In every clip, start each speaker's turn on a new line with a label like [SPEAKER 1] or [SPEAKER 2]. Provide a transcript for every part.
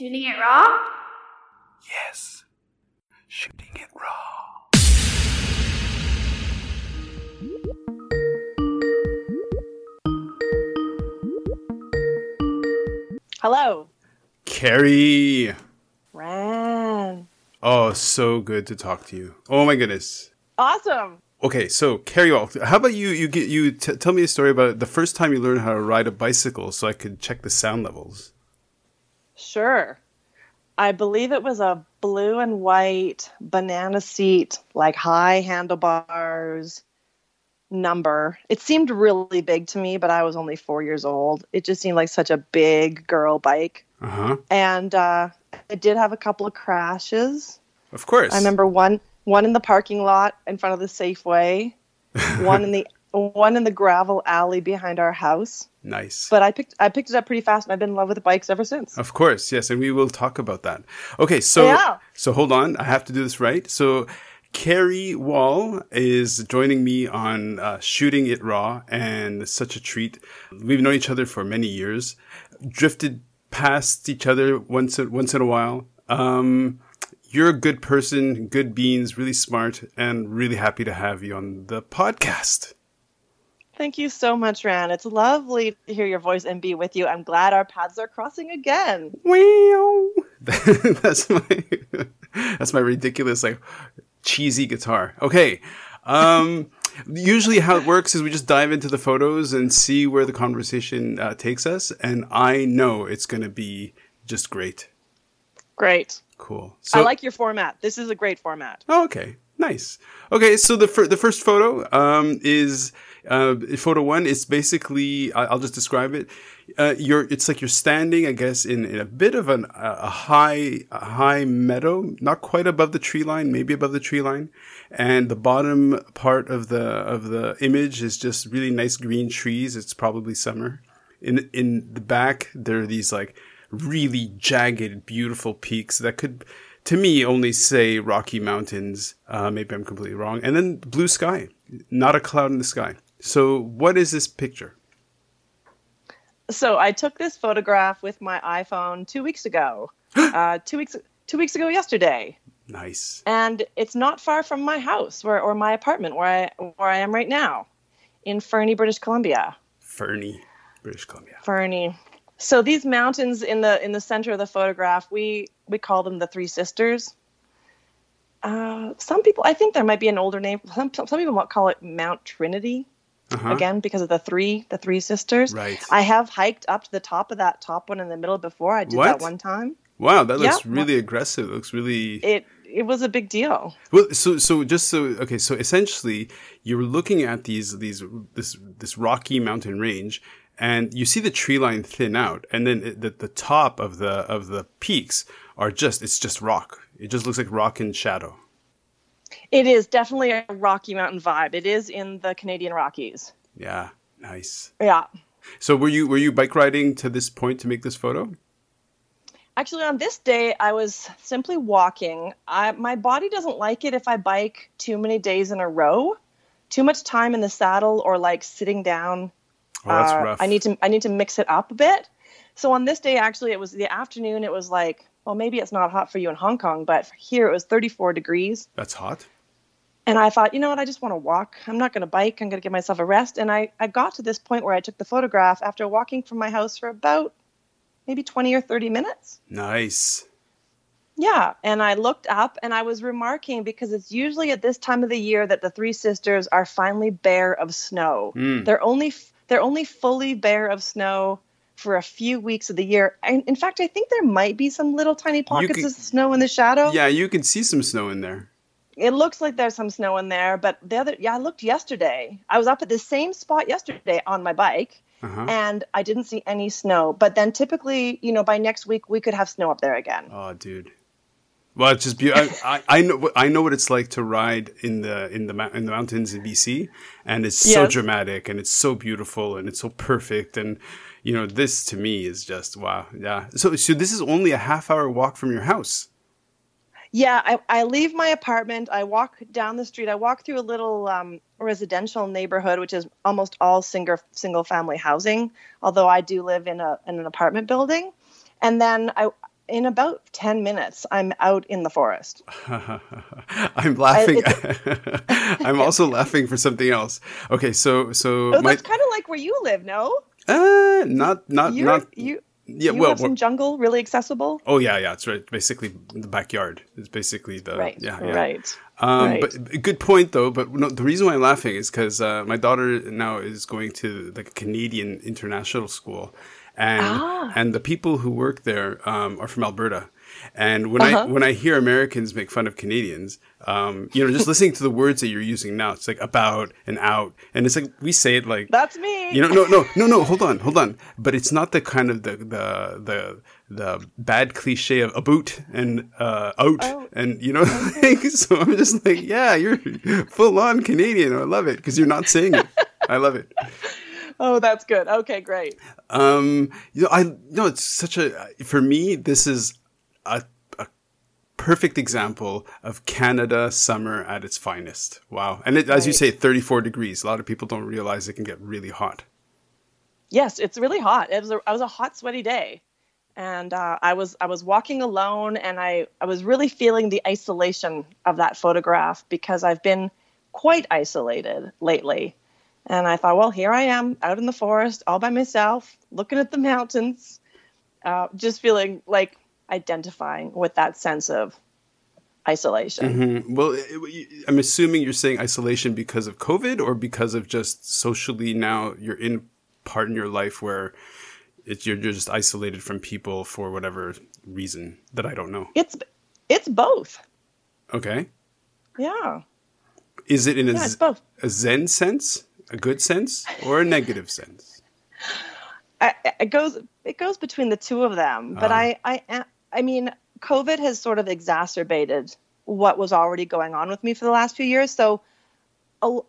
[SPEAKER 1] Shooting it raw?
[SPEAKER 2] Yes. Shooting it raw.
[SPEAKER 3] Hello.
[SPEAKER 2] Carrie.
[SPEAKER 3] Ran.
[SPEAKER 2] Oh, so good to talk to you. Oh my goodness.
[SPEAKER 3] Awesome.
[SPEAKER 2] Okay, so Carrie, Wall, how about you? You get you t- tell me a story about the first time you learned how to ride a bicycle, so I could check the sound levels.
[SPEAKER 3] Sure. I believe it was a blue and white banana seat, like high handlebars number. It seemed really big to me, but I was only four years old. It just seemed like such a big girl bike.
[SPEAKER 2] Uh huh.
[SPEAKER 3] And uh, it did have a couple of crashes.
[SPEAKER 2] Of course.
[SPEAKER 3] I remember one one in the parking lot in front of the Safeway, one in the one in the gravel alley behind our house.
[SPEAKER 2] Nice.
[SPEAKER 3] But I picked I picked it up pretty fast, and I've been in love with bikes ever since.
[SPEAKER 2] Of course, yes, and we will talk about that. Okay, so
[SPEAKER 3] Yeah.
[SPEAKER 2] so hold on, I have to do this right. So Carrie Wall is joining me on uh, shooting it raw, and such a treat. We've known each other for many years, drifted past each other once in- once in a while. Um, you're a good person, good beans, really smart, and really happy to have you on the podcast.
[SPEAKER 3] Thank you so much, Ran. It's lovely to hear your voice and be with you. I'm glad our paths are crossing again.
[SPEAKER 2] Wow. that's my that's my ridiculous like cheesy guitar. Okay. Um usually how it works is we just dive into the photos and see where the conversation uh, takes us and I know it's going to be just great.
[SPEAKER 3] Great.
[SPEAKER 2] Cool. So
[SPEAKER 3] I like your format. This is a great format.
[SPEAKER 2] Oh, okay. Nice. Okay, so the fir- the first photo um, is uh, photo one. It's basically I- I'll just describe it. Uh, you're it's like you're standing, I guess, in, in a bit of an, a high a high meadow, not quite above the tree line, maybe above the tree line, and the bottom part of the of the image is just really nice green trees. It's probably summer. In in the back, there are these like really jagged, beautiful peaks that could, to me, only say Rocky Mountains. Uh, maybe I'm completely wrong. And then blue sky, not a cloud in the sky. So, what is this picture?
[SPEAKER 3] So I took this photograph with my iPhone two weeks ago. uh, two weeks two weeks ago yesterday,
[SPEAKER 2] Nice.
[SPEAKER 3] and it's not far from my house where or my apartment where I where I am right now, in Fernie, British Columbia.
[SPEAKER 2] Fernie, British Columbia.
[SPEAKER 3] Fernie. So these mountains in the in the center of the photograph, we we call them the Three Sisters. Uh, some people, I think there might be an older name. Some some people might call it Mount Trinity
[SPEAKER 2] Uh-huh.
[SPEAKER 3] again because of the three the Three Sisters.
[SPEAKER 2] Right.
[SPEAKER 3] I have hiked up to the top of that top one in the middle before. I did
[SPEAKER 2] What?
[SPEAKER 3] that one time.
[SPEAKER 2] Wow, that looks
[SPEAKER 3] Yeah.
[SPEAKER 2] really aggressive. It looks really.
[SPEAKER 3] It it was a big deal.
[SPEAKER 2] Well, so so just so okay, so essentially you're looking at these these this this rocky mountain range, and you see the tree line thin out, and then it, the the top of the of the peaks are just it's just rock. It just looks like rock and shadow.
[SPEAKER 3] It is definitely a Rocky Mountain vibe. It is in the Canadian Rockies.
[SPEAKER 2] Yeah, nice.
[SPEAKER 3] Yeah.
[SPEAKER 2] So were you were you bike riding to this point to make this photo?
[SPEAKER 3] Actually, on this day, I was simply walking. I, my body doesn't like it if I bike too many days in a row, too much time in the saddle, or like sitting down.
[SPEAKER 2] Oh, that's
[SPEAKER 3] Uh,
[SPEAKER 2] rough.
[SPEAKER 3] I need to I need to mix it up a bit. So on this day, actually, it was the afternoon. It was like, well, maybe it's not hot for you in Hong Kong, but here it was 34 degrees.
[SPEAKER 2] That's hot.
[SPEAKER 3] And I thought, you know what? I just want to walk. I'm not going to bike. I'm going to give myself a rest. And I, I got to this point where I took the photograph after walking from my house for about maybe 20 or 30 minutes.
[SPEAKER 2] Nice.
[SPEAKER 3] Yeah, and I looked up and I was remarking because it's usually at this time of the year that the three sisters are finally bare of snow.
[SPEAKER 2] Mm.
[SPEAKER 3] They're only they're only fully bare of snow for a few weeks of the year. And in fact, I think there might be some little tiny pockets
[SPEAKER 2] could-
[SPEAKER 3] of snow in the shadow.
[SPEAKER 2] Yeah, you can see some snow in there.
[SPEAKER 3] It looks like there's some snow in there, but the other yeah, I looked yesterday. I was up at the same spot yesterday on my bike.
[SPEAKER 2] Uh-huh.
[SPEAKER 3] And I didn't see any snow. But then typically, you know, by next week we could have snow up there again.
[SPEAKER 2] Oh, dude. Well, it's just be- I, I, know what- I know what it's like to ride in the in the in the mountains in BC, and it's so
[SPEAKER 3] Yes.
[SPEAKER 2] dramatic and it's so beautiful and it's so perfect and you know this to me is just wow yeah. So so this is only a half hour walk from your house.
[SPEAKER 3] Yeah, I, I leave my apartment. I walk down the street. I walk through a little um, residential neighborhood, which is almost all single single family housing. Although I do live in a in an apartment building, and then I in about 10 minutes, I'm out in the forest.
[SPEAKER 2] I'm laughing. I'm also laughing for something else. Okay, so so
[SPEAKER 3] oh, that's kind of like where you live, no?
[SPEAKER 2] Uh, not not
[SPEAKER 3] You're,
[SPEAKER 2] not.
[SPEAKER 3] you
[SPEAKER 2] yeah,
[SPEAKER 3] you
[SPEAKER 2] well,
[SPEAKER 3] have some jungle really accessible.
[SPEAKER 2] oh yeah, yeah. It's right. Basically, the backyard is basically the
[SPEAKER 3] Right.
[SPEAKER 2] yeah, yeah.
[SPEAKER 3] Right.
[SPEAKER 2] Um,
[SPEAKER 3] right.
[SPEAKER 2] But good point though. But no, the reason why I'm laughing is because uh, my daughter now is going to the Canadian international school, and
[SPEAKER 3] Ah.
[SPEAKER 2] and the people who work there um, are from Alberta. And when I
[SPEAKER 3] Uh-huh.
[SPEAKER 2] when I hear Americans make fun of Canadians, um, you know, just listening to the words that you're using now, it's like about and out, and it's like we say it like
[SPEAKER 3] That's me.
[SPEAKER 2] you know, no, no, no, no. Hold on, hold on. But it's not the kind of the the the the bad cliche of about and uh, out,
[SPEAKER 3] Oh.
[SPEAKER 2] and you know. Like, so I'm just like, yeah, you're full on Canadian. I love it because you're not saying it. I love it.
[SPEAKER 3] Oh, that's good. Okay, great.
[SPEAKER 2] Um, you know, I no, it's such a for me. This is a, a perfect example of Canada summer at its finest. Wow, and it, as you say, 34 degrees. A lot of people don't realize it can get really hot.
[SPEAKER 3] Yes, it's really hot. It was a, was a hot, sweaty day, and uh, I was I was walking alone, and I I was really feeling the isolation of that photograph because I've been quite isolated lately, and I thought, well, here I am out in the forest all by myself, looking at the mountains, uh, just feeling like identifying with that sense of isolation.
[SPEAKER 2] Mhm. Well, I'm assuming you're saying isolation because of COVID or because of just socially now you're in part in your life where it's you're, you're just isolated from people for whatever reason that I don't know.
[SPEAKER 3] It's it's both.
[SPEAKER 2] Okay.
[SPEAKER 3] Yeah,
[SPEAKER 2] Is it in a,
[SPEAKER 3] yeah,
[SPEAKER 2] a Zen sense, a good sense, or a negative sense?
[SPEAKER 3] I, it goes it goes between the two of them but
[SPEAKER 2] Ah.
[SPEAKER 3] I, I i mean covid has sort of exacerbated what was already going on with me for the last few years so a,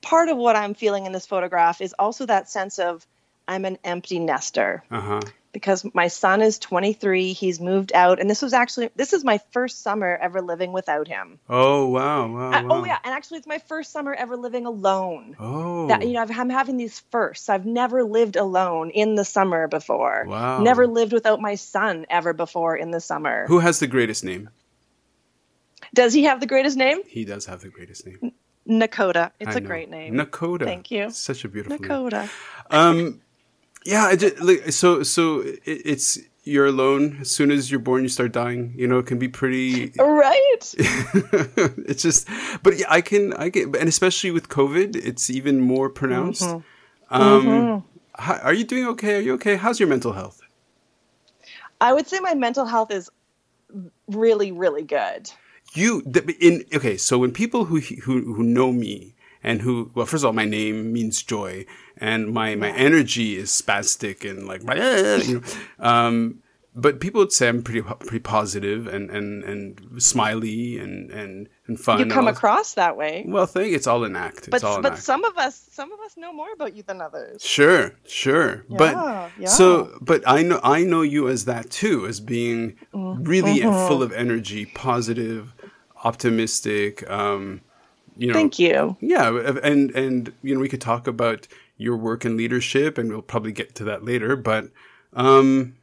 [SPEAKER 3] part of what i'm feeling in this photograph is also that sense of i'm an empty nester
[SPEAKER 2] Uh huh.
[SPEAKER 3] Because my son is 23 he's moved out and this was actually this is my first summer ever living without him
[SPEAKER 2] Oh wow, wow,
[SPEAKER 3] I-
[SPEAKER 2] wow.
[SPEAKER 3] oh yeah and actually it's my first summer ever living alone
[SPEAKER 2] Oh.
[SPEAKER 3] that you know I've, i'm having these firsts i've never lived alone in the summer before
[SPEAKER 2] Wow.
[SPEAKER 3] never lived without my son ever before in the summer
[SPEAKER 2] Who has the greatest name?
[SPEAKER 3] does he have the greatest name
[SPEAKER 2] He does have the greatest name.
[SPEAKER 3] nakota it's
[SPEAKER 2] I
[SPEAKER 3] a
[SPEAKER 2] know.
[SPEAKER 3] great name
[SPEAKER 2] Nakota.
[SPEAKER 3] Thank you.
[SPEAKER 2] Such a beautiful name.
[SPEAKER 3] nakota
[SPEAKER 2] Um, yeah, I just, like, so so it, it's you're alone. As soon as you're born, you start dying. You know, it can be pretty.
[SPEAKER 3] right
[SPEAKER 2] it's just, but yeah, I can I get, and especially with COVID, it's even more pronounced.
[SPEAKER 3] Mm-hmm.
[SPEAKER 2] Um, how, are you doing okay? Are you okay? How's your mental health?
[SPEAKER 3] i would say my mental health is really really good
[SPEAKER 2] You in okay. So when people who who who know me and who well, first of all, my name means joy, and my my energy is spastic and like my you know. Um, but people would say I'm pretty pretty positive and and and smiley and and and fun.
[SPEAKER 3] you come across that way
[SPEAKER 2] Well, thing it's all an act. It's
[SPEAKER 3] but
[SPEAKER 2] all an
[SPEAKER 3] but
[SPEAKER 2] act.
[SPEAKER 3] some of us some of us know more about you than others
[SPEAKER 2] Sure, sure.
[SPEAKER 3] Yeah,
[SPEAKER 2] but
[SPEAKER 3] yeah.
[SPEAKER 2] so but I know I know you as that too, as being
[SPEAKER 3] Mm-hmm.
[SPEAKER 2] really full of energy, positive, optimistic, um you know
[SPEAKER 3] thank you
[SPEAKER 2] Yeah, and and you know we could talk about your work in leadership and we'll probably get to that later, but um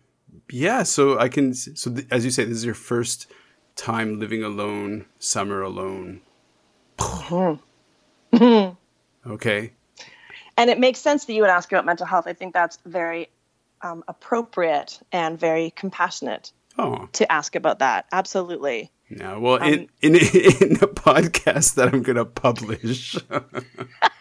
[SPEAKER 2] yeah, so I can so th- as you say this is your first time living alone, summer alone. okay.
[SPEAKER 3] and it makes sense that you would ask about mental health. I think that's very um, appropriate and very compassionate
[SPEAKER 2] Oh,
[SPEAKER 3] to ask about that. Absolutely.
[SPEAKER 2] Yeah, well,
[SPEAKER 3] Um,
[SPEAKER 2] in, in in a podcast that I'm gonna publish.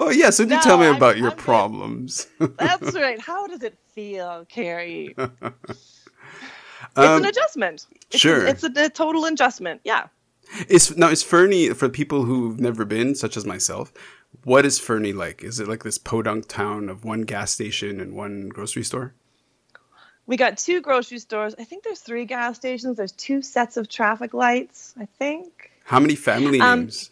[SPEAKER 2] oh yeah, so do
[SPEAKER 3] No,
[SPEAKER 2] tell me
[SPEAKER 3] I'm-
[SPEAKER 2] about your
[SPEAKER 3] I'm
[SPEAKER 2] problems.
[SPEAKER 3] That's right. How does it feel, Carrie? It's
[SPEAKER 2] Um,
[SPEAKER 3] an adjustment. It's
[SPEAKER 2] sure.
[SPEAKER 3] A, it's a, a total adjustment. Yeah.
[SPEAKER 2] Is now is Fernie for people who've never been, such as myself? What is Fernie like? Is it like this podunk town of one gas station and one grocery store?
[SPEAKER 3] We got two grocery stores. I think there's three gas stations. There's two sets of traffic lights, I think.
[SPEAKER 2] How many family
[SPEAKER 3] Um,
[SPEAKER 2] names?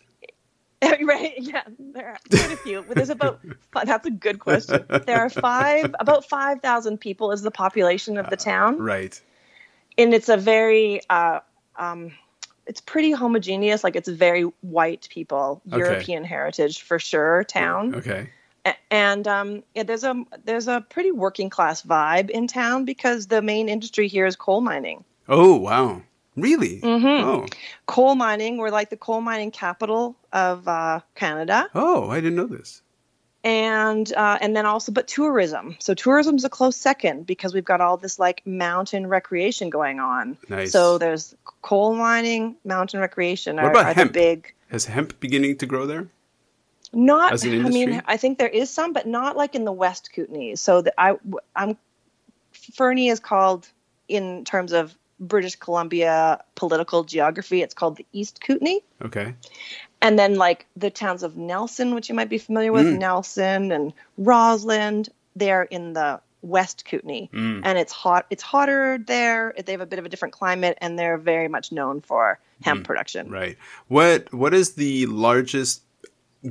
[SPEAKER 3] right. Yeah. There are quite a few. But there's about, that's a good question. There are five, about 5,000 people is the population of the town.
[SPEAKER 2] Right.
[SPEAKER 3] and it's a very uh, um, it's pretty homogeneous like it's very white people
[SPEAKER 2] Okay.
[SPEAKER 3] european heritage for sure town
[SPEAKER 2] Okay.
[SPEAKER 3] A- And um, yeah, there's a there's a pretty working class vibe in town because the main industry here is coal mining.
[SPEAKER 2] Oh wow, really?
[SPEAKER 3] Mhm.
[SPEAKER 2] Oh,
[SPEAKER 3] Coal mining, we're like the coal mining capital of uh, Canada.
[SPEAKER 2] oh, I didn't know this.
[SPEAKER 3] and uh, and then also but tourism so tourism's a close second because we've got all this like mountain recreation going on
[SPEAKER 2] Nice.
[SPEAKER 3] so there's coal mining mountain recreation
[SPEAKER 2] What
[SPEAKER 3] are,
[SPEAKER 2] about
[SPEAKER 3] are
[SPEAKER 2] hemp?
[SPEAKER 3] the big
[SPEAKER 2] Has hemp beginning to grow there?
[SPEAKER 3] not i mean i think there is some but not like in the west kootenays so the, i i'm fernie is called in terms of british columbia political geography it's called the east kootenay
[SPEAKER 2] Okay.
[SPEAKER 3] and then like the towns of Nelson, which you might be familiar with,
[SPEAKER 2] Mm.
[SPEAKER 3] Nelson and Rossland, they're in the West Kootenay,
[SPEAKER 2] Mm.
[SPEAKER 3] and it's hot. It's hotter there. They have a bit of a different climate, and they're very much known for hemp production.
[SPEAKER 2] Mm. Right. What What is the largest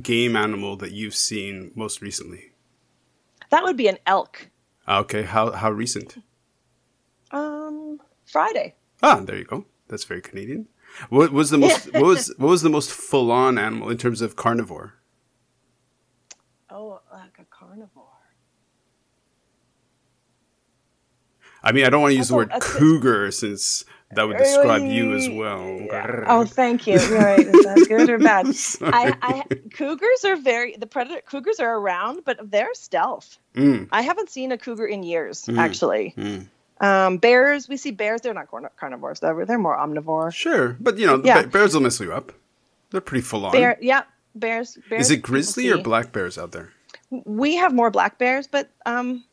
[SPEAKER 2] game animal that you've seen most recently?
[SPEAKER 3] That would be an elk.
[SPEAKER 2] Okay. How how recent?
[SPEAKER 3] Um, Friday.
[SPEAKER 2] Ah, there you go. That's very Canadian. What was the most what was what was the most full on animal in terms of carnivore?
[SPEAKER 3] Oh, like a carnivore.
[SPEAKER 2] I mean, I don't want to use the word
[SPEAKER 3] a- that's a-
[SPEAKER 2] cougar since that would describe you as well.
[SPEAKER 3] Oh, thank you. You're right. Is that good or bad? I, I cougars are very the predator. Cougars are around, but they're stealth.
[SPEAKER 2] Mm,
[SPEAKER 3] I haven't seen a cougar in years,
[SPEAKER 2] Mm.
[SPEAKER 3] actually.
[SPEAKER 2] mm.
[SPEAKER 3] Um, bears, we see bears. They're not carnivores. They're, they're more omnivore.
[SPEAKER 2] Sure, but you know,
[SPEAKER 3] Yeah.
[SPEAKER 2] bears will mess you up. They're pretty full on.
[SPEAKER 3] Bear, yeah, bears. bears
[SPEAKER 2] Is it grizzly or black bears out there?
[SPEAKER 3] We have more black bears, but um,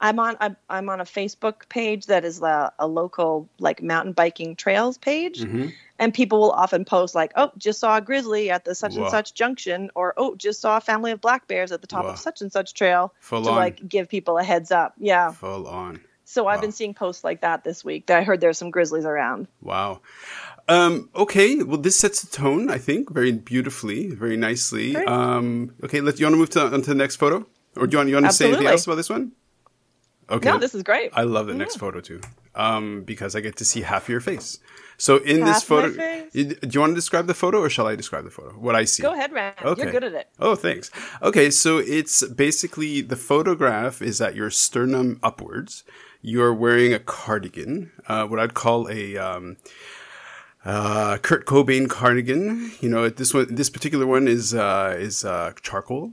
[SPEAKER 3] I'm on I'm, I'm on a Facebook page that is a, a local like mountain biking trails page,
[SPEAKER 2] Mhm.
[SPEAKER 3] and people will often post like, "Oh, just saw a grizzly at the such
[SPEAKER 2] Wow.
[SPEAKER 3] and such junction," or "Oh, just saw a family of black bears at the top
[SPEAKER 2] Wow.
[SPEAKER 3] of such and such trail."
[SPEAKER 2] Full
[SPEAKER 3] to
[SPEAKER 2] on.
[SPEAKER 3] like give people a heads up. Yeah.
[SPEAKER 2] Full on.
[SPEAKER 3] So I've been seeing posts like that this week. That I heard there's some grizzlies around.
[SPEAKER 2] Wow. Um, okay, well, this sets the tone, I think, very beautifully, very nicely. Um, okay, let you want to move to, on to the next photo, or do you want, you want to say anything else about this one? Okay,
[SPEAKER 3] No, this is great.
[SPEAKER 2] I love the next photo too, um, because I get to see half of your face. So in this
[SPEAKER 3] Half
[SPEAKER 2] photo, you- do you want to describe the photo, or shall I describe the photo? What I see.
[SPEAKER 3] Go ahead, Ran.
[SPEAKER 2] Okay.
[SPEAKER 3] You're good at it.
[SPEAKER 2] Oh, thanks. Okay, so it's basically the photograph is at your sternum upwards. You're wearing a cardigan, uh, what I'd call a um, uh, Kurt Cobain cardigan. You know, this one, this particular one is uh, is uh, charcoal,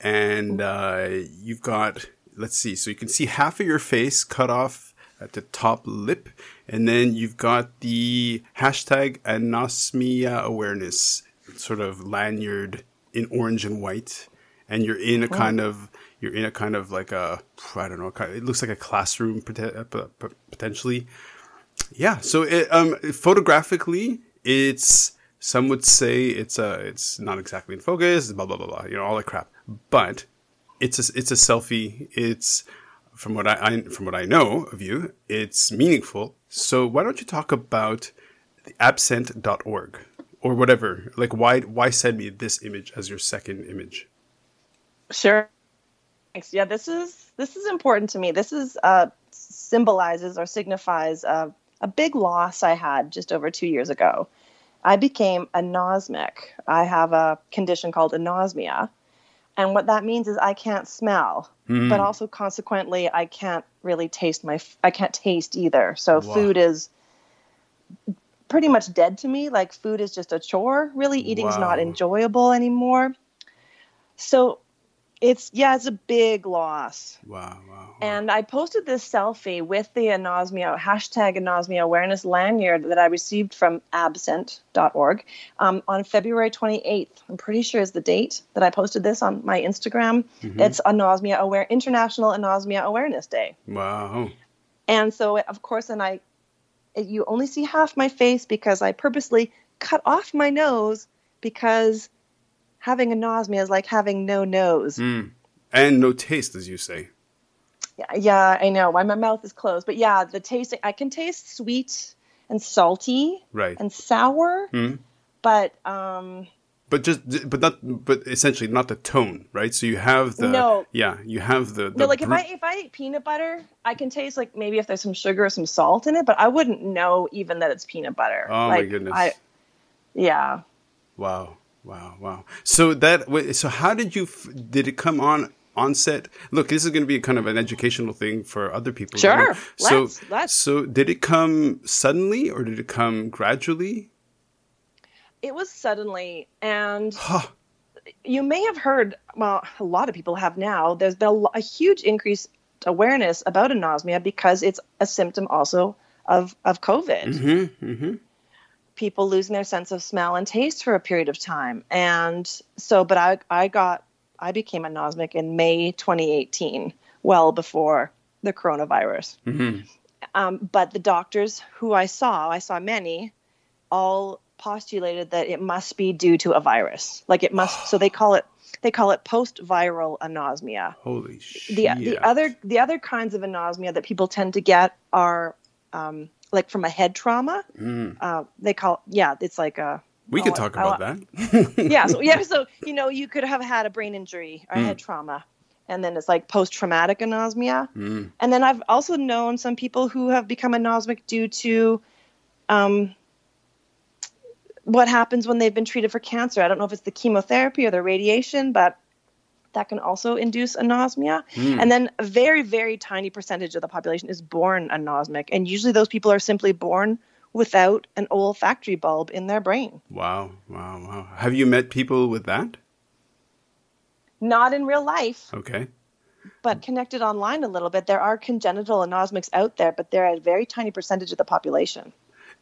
[SPEAKER 2] and uh, you've got let's see, so you can see half of your face cut off at the top lip, and then you've got the hashtag anosmia awareness sort of lanyard in orange and white, and you're in a kind of you're in a kind of like a I don't know, it looks like a classroom uh, potentially. Yeah. So it, um, photographically, it's some would say it's uh it's not exactly in focus. Blah blah blah blah. You know all that crap. But it's a, it's a selfie. It's from what I, I from what I know of you, it's meaningful. So why don't you talk about the abscent.org or whatever? Like why why send me this image as your second image?
[SPEAKER 3] Sure. Thanks. Yeah, this is this is important to me. This is uh, symbolizes or signifies uh, a big loss I had just over two years ago. I became anosmic. I have a condition called anosmia, and what that means is I can't smell, mm-hmm. but also consequently I can't really taste my. I can't taste either. So
[SPEAKER 2] Wow.
[SPEAKER 3] food is pretty much dead to me. Like food is just a chore. Really, eating's not enjoyable anymore. So it's yeah, it's a big loss.
[SPEAKER 2] Wow, wow. wow.
[SPEAKER 3] And I posted this selfie with the anosmia hashtag anosmia awareness lanyard that I received from abscent.org um, on February 28th. I'm pretty sure is the date that I posted this on my Instagram. It's anosmia aware International Anosmia Awareness Day.
[SPEAKER 2] wow.
[SPEAKER 3] And so, of course, and I, you only see half my face because I purposely cut off my nose because having anosmia is like having no nose.
[SPEAKER 2] Mm. And no taste, as you say.
[SPEAKER 3] Yeah, yeah, I know. Why my mouth is closed, but yeah, the tasting I can taste sweet and salty
[SPEAKER 2] Right.
[SPEAKER 3] and sour,
[SPEAKER 2] Hmm.
[SPEAKER 3] but um,
[SPEAKER 2] But just, but not, but essentially not the tone, right? So you have the,
[SPEAKER 3] No.
[SPEAKER 2] yeah, you have the, the
[SPEAKER 3] no, like if I if I eat peanut butter, I can taste like maybe if there's some sugar or some salt in it, but I wouldn't know even that it's peanut butter.
[SPEAKER 2] Oh my
[SPEAKER 3] Like,
[SPEAKER 2] goodness.
[SPEAKER 3] I, yeah.
[SPEAKER 2] wow. Wow, wow. So that so how did you did it come on on set? Look, this is going to be kind of an educational thing for other people.
[SPEAKER 3] Sure.
[SPEAKER 2] So
[SPEAKER 3] Let's- let's.
[SPEAKER 2] so did it come suddenly or did it come gradually?
[SPEAKER 3] It was suddenly, and
[SPEAKER 2] Huh.
[SPEAKER 3] you may have heard, well, a lot of people have now, there's been a, a huge increased awareness about anosmia because it's a symptom also of, of COVID.
[SPEAKER 2] Mm-hmm, mm-hmm.
[SPEAKER 3] People losing their sense of smell and taste for a period of time. And so, but I, I got, I became anosmic in May 2018, well before the coronavirus.
[SPEAKER 2] Mm-hmm.
[SPEAKER 3] Um, but the doctors who I saw, I saw many, all postulated that it must be due to a virus. Like it must. so they call it they call it post-viral anosmia.
[SPEAKER 2] Holy shit.
[SPEAKER 3] The the other the other kinds of anosmia that people tend to get are um, like from a head trauma.
[SPEAKER 2] Mm.
[SPEAKER 3] Uh, they call yeah, it's like a
[SPEAKER 2] We
[SPEAKER 3] oh,
[SPEAKER 2] could talk about that.
[SPEAKER 3] yeah, so yeah, so you know, you could have had a brain injury or a head trauma, and then it's like post-traumatic anosmia.
[SPEAKER 2] Mm.
[SPEAKER 3] And then I've also known some people who have become anosmic due to um, what happens when they've been treated for cancer. I don't know if it's the chemotherapy or the radiation, but that can also induce anosmia.
[SPEAKER 2] Mm.
[SPEAKER 3] And then a very, very tiny percentage of the population is born anosmic. And usually those people are simply born without an olfactory bulb in their brain.
[SPEAKER 2] Wow, wow, wow. Have you met people with that?
[SPEAKER 3] Not in real life.
[SPEAKER 2] Okay.
[SPEAKER 3] but connected online a little bit, there are congenital anosmics out there, but they're a very tiny percentage of the population.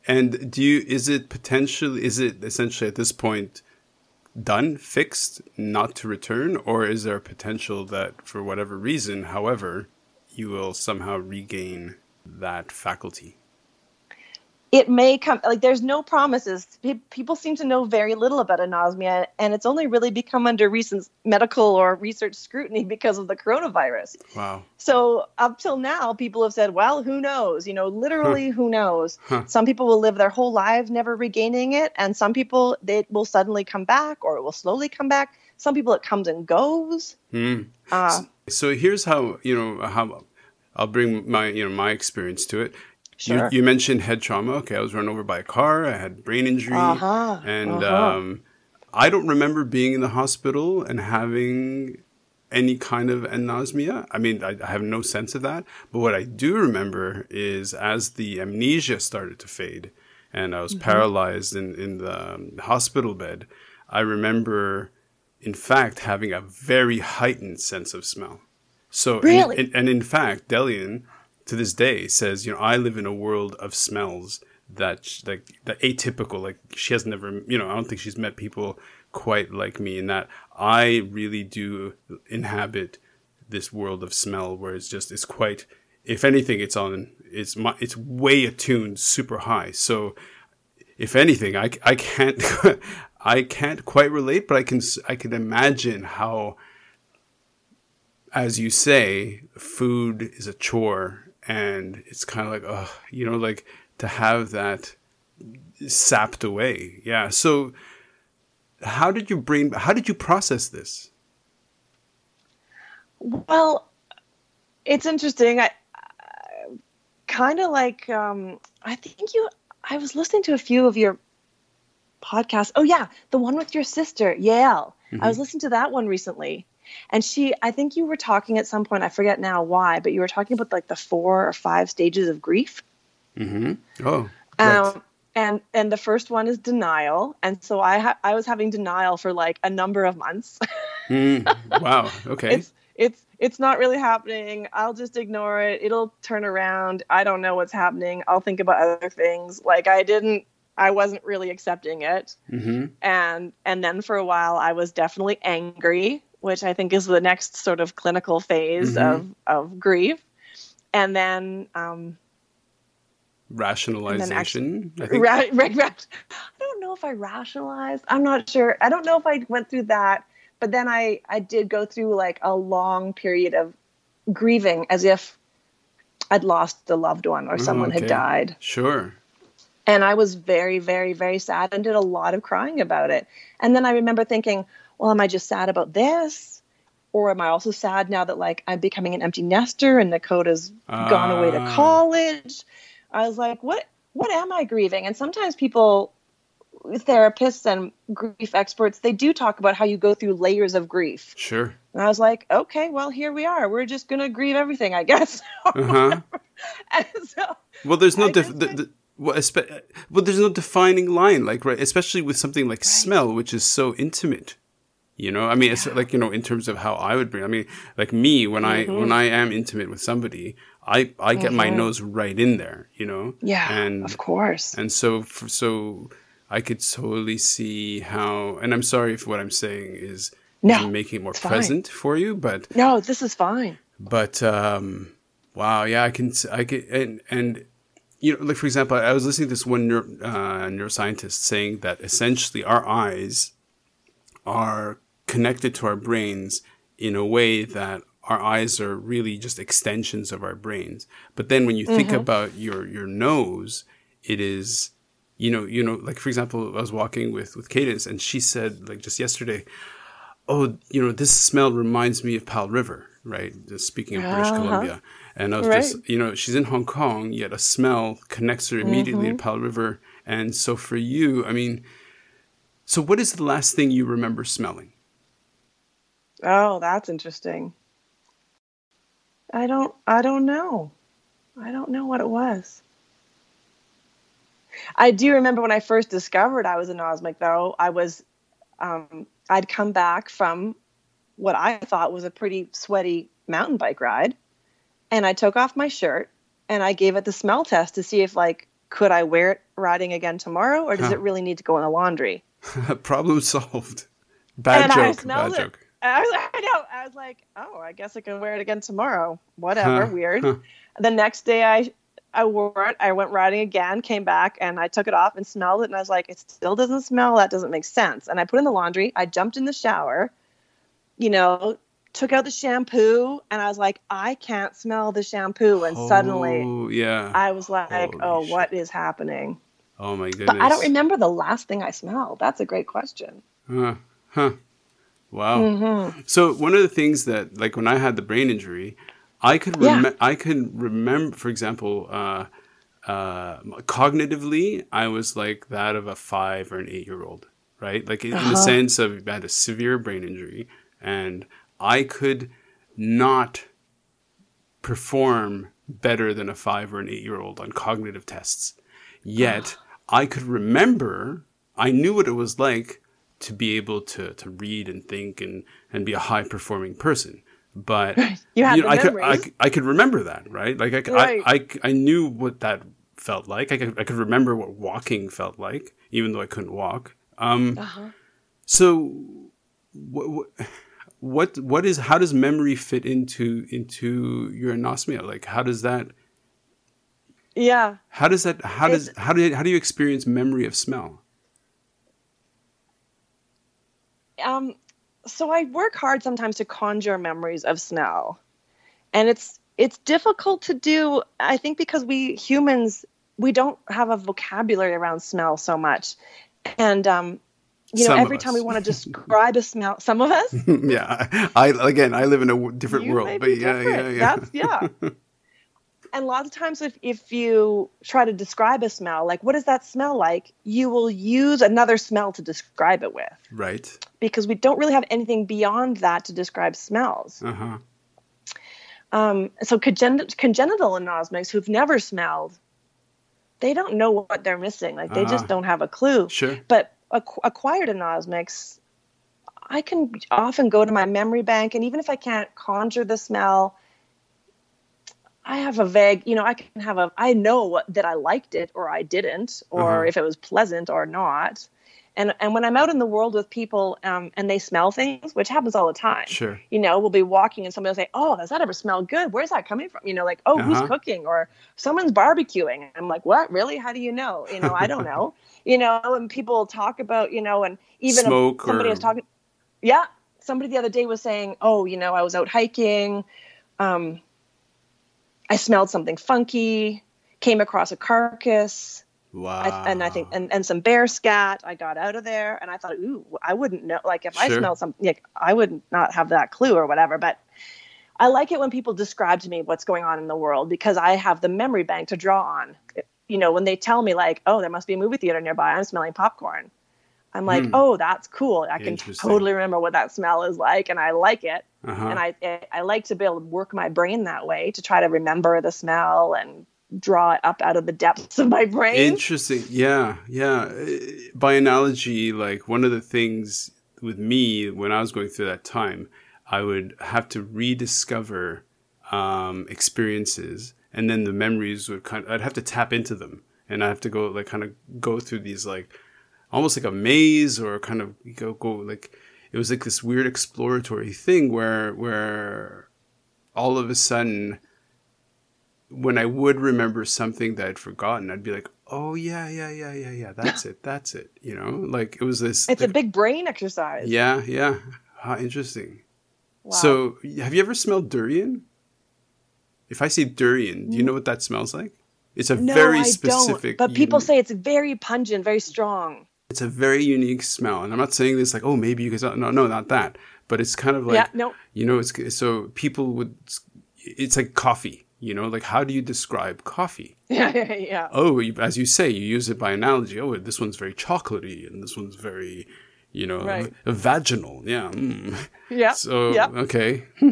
[SPEAKER 2] And do you is it potentially is it essentially at this point done, fixed, not to return, or is there a potential that for whatever reason, however, you will somehow regain that faculty?
[SPEAKER 3] It may come, like, there's no promises. People seem to know very little about anosmia, and it's only really become under recent medical or research scrutiny because of the coronavirus.
[SPEAKER 2] Wow.
[SPEAKER 3] So, up till now, people have said, well, who knows? You know, literally, who knows?
[SPEAKER 2] Huh.
[SPEAKER 3] Some people will live their whole lives never regaining it, and some people, it will suddenly come back or it will slowly come back. Some people, it comes and goes.
[SPEAKER 2] Hmm.
[SPEAKER 3] Uh,
[SPEAKER 2] So here's how you know how I'll bring my you know my experience to it.
[SPEAKER 3] Sure.
[SPEAKER 2] You, you mentioned head trauma. Okay, I was run over by a car. I had brain injury,
[SPEAKER 3] Uh-huh,
[SPEAKER 2] and
[SPEAKER 3] uh-huh.
[SPEAKER 2] um, I don't remember being in the hospital and having any kind of anosmia. I mean, I, I have no sense of that. But what I do remember is as the amnesia started to fade, and I was
[SPEAKER 3] Mm-hmm.
[SPEAKER 2] paralyzed in in the um, hospital bed. I remember, in fact, having a very heightened sense of smell. So, and-
[SPEAKER 3] Really?
[SPEAKER 2] and, and in fact, Delian to this day says, you know, I live in a world of smells that like that atypical. Like she has never, you know, I don't think she's met people quite like me in that I really do inhabit this world of smell where it's just it's quite. If anything, it's on. It's my. It's way attuned, super high. So, if anything, I, I can't. I can't quite relate, but I can. I can imagine how as you say, food is a chore, and it's kind of like, oh, you know, like to have that sapped away. Yeah. So, how did your brain? How did you process this?
[SPEAKER 3] Well, it's interesting. I, I kind of like um, I think you. I was listening to a few of your podcasts. Oh yeah, the one with your sister, Yael. I was listening to that one recently, and she. I think you were talking at some point. I forget now why, but you were talking about like the four or five stages of grief.
[SPEAKER 2] Mm-hmm. Oh, right.
[SPEAKER 3] Um, and and the first one is denial, and so I ha- I was having denial for like a number of months.
[SPEAKER 2] Mm, wow. Okay.
[SPEAKER 3] it's it's it's not really happening i'll just ignore it it'll turn around i don't know what's happening i'll think about other things like i didn't i wasn't really accepting it
[SPEAKER 2] mm-hmm.
[SPEAKER 3] and and then for a while i was definitely angry which i think is the next sort of clinical phase
[SPEAKER 2] Mhm.
[SPEAKER 3] of of grief and then um
[SPEAKER 2] Rationalization. I think.
[SPEAKER 3] Ra- ra- ra- I don't know if I rationalized. I'm not sure. I don't know if I went through that, but then I I did go through like a long period of grieving as if I'd lost a loved one or someone
[SPEAKER 2] okay.
[SPEAKER 3] had died.
[SPEAKER 2] Sure.
[SPEAKER 3] And I was very very very sad and did a lot of crying about it. And then I remember thinking, well, am I just sad about this? Or am I also sad now that like I'm becoming an empty nester and Nakota's gone away to
[SPEAKER 2] Ah.
[SPEAKER 3] college? I was like, what what am I grieving? And sometimes people therapists and grief experts, they do talk about how you go through layers of grief.
[SPEAKER 2] Sure.
[SPEAKER 3] And I was like, okay, well, here we are. We're just going to grieve everything, I guess.
[SPEAKER 2] Uh-huh.
[SPEAKER 3] so,
[SPEAKER 2] Well, there's no
[SPEAKER 3] I
[SPEAKER 2] def- the, the, well, espe- well, there's no defining line, like right, especially with something like smell, which is so intimate. You know, I mean, it's like you know, in terms of how I would bring. I mean, like me when I
[SPEAKER 3] Mm-hmm.
[SPEAKER 2] when I am intimate with somebody, I I get my nose right in there. You know.
[SPEAKER 3] yeah,
[SPEAKER 2] And
[SPEAKER 3] of course.
[SPEAKER 2] and so for, so I could totally see how. And I'm sorry if what I'm saying is
[SPEAKER 3] No,
[SPEAKER 2] making it more
[SPEAKER 3] it's fine.
[SPEAKER 2] present for you, but
[SPEAKER 3] no, this is fine.
[SPEAKER 2] but um, wow, yeah, I can, I can, and and you know, like for example, I was listening to this one neuro, uh, neuroscientist saying that essentially our eyes are connected to our brains in a way that our eyes are really just extensions of our brains. But then when you think about your your nose, it is you know, you know, like for example, I was walking with with Cadence, and she said like just yesterday, oh, you know, this smell reminds me of Powell River, right? Just speaking of British
[SPEAKER 3] Uh-huh.
[SPEAKER 2] Columbia, and I was
[SPEAKER 3] Right.
[SPEAKER 2] just, you know, she's in Hong Kong, yet a smell connects her immediately
[SPEAKER 3] Mm-hmm.
[SPEAKER 2] to Powell River, and so for you, I mean, so what is the last thing you remember smelling?
[SPEAKER 3] Oh, that's interesting. I don't I don't know. I don't know what it was. I do remember when I first discovered I was anosmic though, I was um, I'd come back from what I thought was a pretty sweaty mountain bike ride and I took off my shirt and I gave it the smell test to see if like could I wear it riding again tomorrow or does
[SPEAKER 2] Huh.
[SPEAKER 3] it really need to go in the laundry?
[SPEAKER 2] Problem solved. Bad
[SPEAKER 3] and I
[SPEAKER 2] joke. Bad
[SPEAKER 3] it.
[SPEAKER 2] joke.
[SPEAKER 3] I, was, I know. I was like, oh, I guess I can wear it again tomorrow. Whatever.
[SPEAKER 2] Huh,
[SPEAKER 3] Weird.
[SPEAKER 2] huh.
[SPEAKER 3] The next day, I I wore it. I went riding again, came back, and I took it off and smelled it. And I was like, it still doesn't smell. That doesn't make sense. And I put it in the laundry. I jumped in the shower. You know, took out the shampoo, and I was like, I can't smell the shampoo. And suddenly,
[SPEAKER 2] Oh, yeah.
[SPEAKER 3] I was like,
[SPEAKER 2] Holy
[SPEAKER 3] oh,
[SPEAKER 2] shit.
[SPEAKER 3] what is happening?
[SPEAKER 2] oh my goodness.
[SPEAKER 3] But I don't remember the last thing I smelled. That's a great question.
[SPEAKER 2] Huh. Huh. Wow.
[SPEAKER 3] Mm-hmm.
[SPEAKER 2] So one of the things that, like, when I had the brain injury, I could
[SPEAKER 3] Yeah.
[SPEAKER 2] I could remember, for example, uh, uh, cognitively, I was like that of a five or an eight year old, right? Like in, in the
[SPEAKER 3] Uh-huh.
[SPEAKER 2] sense of I had a severe brain injury, and I could not perform better than a five or an eight year old on cognitive tests. Yet I could remember, I knew what it was like to be able to, to read and think and, and be a high performing person. But
[SPEAKER 3] You had the
[SPEAKER 2] I could, I. I could remember that, right? Like I,
[SPEAKER 3] Right.
[SPEAKER 2] I, I, I knew what that felt like. I could, I could remember what walking felt like, even though I couldn't walk. Um,
[SPEAKER 3] Uh-huh.
[SPEAKER 2] so what, what, what, what is, how does memory fit into, into your anosmia? Like, how does that,
[SPEAKER 3] Yeah.
[SPEAKER 2] how does that, how does, how do you, how do you experience memory of smell?
[SPEAKER 3] um, so I work hard sometimes to conjure memories of smell, and it's it's difficult to do. I think because we humans we don't have a vocabulary around smell so much, and um, you know
[SPEAKER 2] Some
[SPEAKER 3] every time
[SPEAKER 2] us.
[SPEAKER 3] we want to describe a smell, some of us.
[SPEAKER 2] yeah. I, again, I live in a w- different
[SPEAKER 3] you
[SPEAKER 2] world, but yeah, yeah,
[SPEAKER 3] different.
[SPEAKER 2] yeah.
[SPEAKER 3] That's yeah. and lots of times, if if you try to describe a smell, like what does that smell like, you will use another smell to describe it with.
[SPEAKER 2] right.
[SPEAKER 3] because we don't really have anything beyond that to describe smells.
[SPEAKER 2] Uh huh.
[SPEAKER 3] Um, so congen- congenital anosmics who've never smelled, they don't know what they're missing. Like they
[SPEAKER 2] Ah.
[SPEAKER 3] just don't have a clue.
[SPEAKER 2] Sure.
[SPEAKER 3] But ac- acquired anosmics, I can often go to my memory bank, and even if I can't conjure the smell, I have a vague, you know, I can have a, I know what, that I liked it or I didn't, or
[SPEAKER 2] Uh-huh.
[SPEAKER 3] if it was pleasant or not. And, and when I'm out in the world with people um, and they smell things, which happens all the time,
[SPEAKER 2] Sure.
[SPEAKER 3] you know, we'll be walking and somebody will say, Oh, does that ever smell good? Where's that coming from? You know, like, Oh,
[SPEAKER 2] Uh-huh.
[SPEAKER 3] who's cooking? Or someone's barbecuing. I'm like, What? Really? How do you know? You know, I don't know. you know, and people talk about, you know, and even
[SPEAKER 2] Smoke
[SPEAKER 3] somebody
[SPEAKER 2] or-
[SPEAKER 3] was talking, yeah, somebody the other day was saying, Oh, you know, I was out hiking. Um, I smelled something funky, came across a carcass.
[SPEAKER 2] Wow.
[SPEAKER 3] I, and I think and, and some bear scat. I got out of there and I thought, ooh, I wouldn't know. Like if I
[SPEAKER 2] Sure.
[SPEAKER 3] smelled something, like I would not not have that clue or whatever. But I like it when people describe to me what's going on in the world because I have the memory bank to draw on. you know, when they tell me like, oh, there must be a movie theater nearby, I'm smelling popcorn. I'm like,
[SPEAKER 2] Hmm.
[SPEAKER 3] oh, that's cool. I can totally remember what that smell is like, and I like it.
[SPEAKER 2] Uh-huh.
[SPEAKER 3] And I, I like to be able to work my brain that way to try to remember the smell and draw it up out of the depths of my brain.
[SPEAKER 2] Interesting. Yeah, yeah. By analogy, like one of the things with me when I was going through that time, I would have to rediscover um, experiences, and then the memories would kind. Of, I'd have to tap into them, and I have to go like kind of go through these like almost like a maze or kind of go go like it was like this weird exploratory thing where where all of a sudden when I would remember something that I'd forgotten, I'd be like, "Oh yeah, yeah, yeah, yeah, yeah. That's it. That's it." You know, like it was this.
[SPEAKER 3] it's a big brain exercise.
[SPEAKER 2] yeah, yeah. How interesting.
[SPEAKER 3] Wow.
[SPEAKER 2] So, have you ever smelled durian? If I say durian, do you know what that smells like? It's a
[SPEAKER 3] no,
[SPEAKER 2] very
[SPEAKER 3] I
[SPEAKER 2] specific.
[SPEAKER 3] don't. But people
[SPEAKER 2] uni-
[SPEAKER 3] say it's very pungent, very strong.
[SPEAKER 2] it's a very unique smell, and I'm not saying this like, "Oh, maybe you guys." No, no, not that. But it's kind of like
[SPEAKER 3] yeah, no.
[SPEAKER 2] you know, it's so people would. It's like coffee. You know, like how do you describe coffee?
[SPEAKER 3] Yeah, yeah, yeah.
[SPEAKER 2] oh, you, as you say, you use it by analogy. Oh, this one's very chocolatey, and this one's very, you know,
[SPEAKER 3] Right.
[SPEAKER 2] vaginal. Yeah. Mm.
[SPEAKER 3] Yeah.
[SPEAKER 2] So
[SPEAKER 3] yeah.
[SPEAKER 2] okay,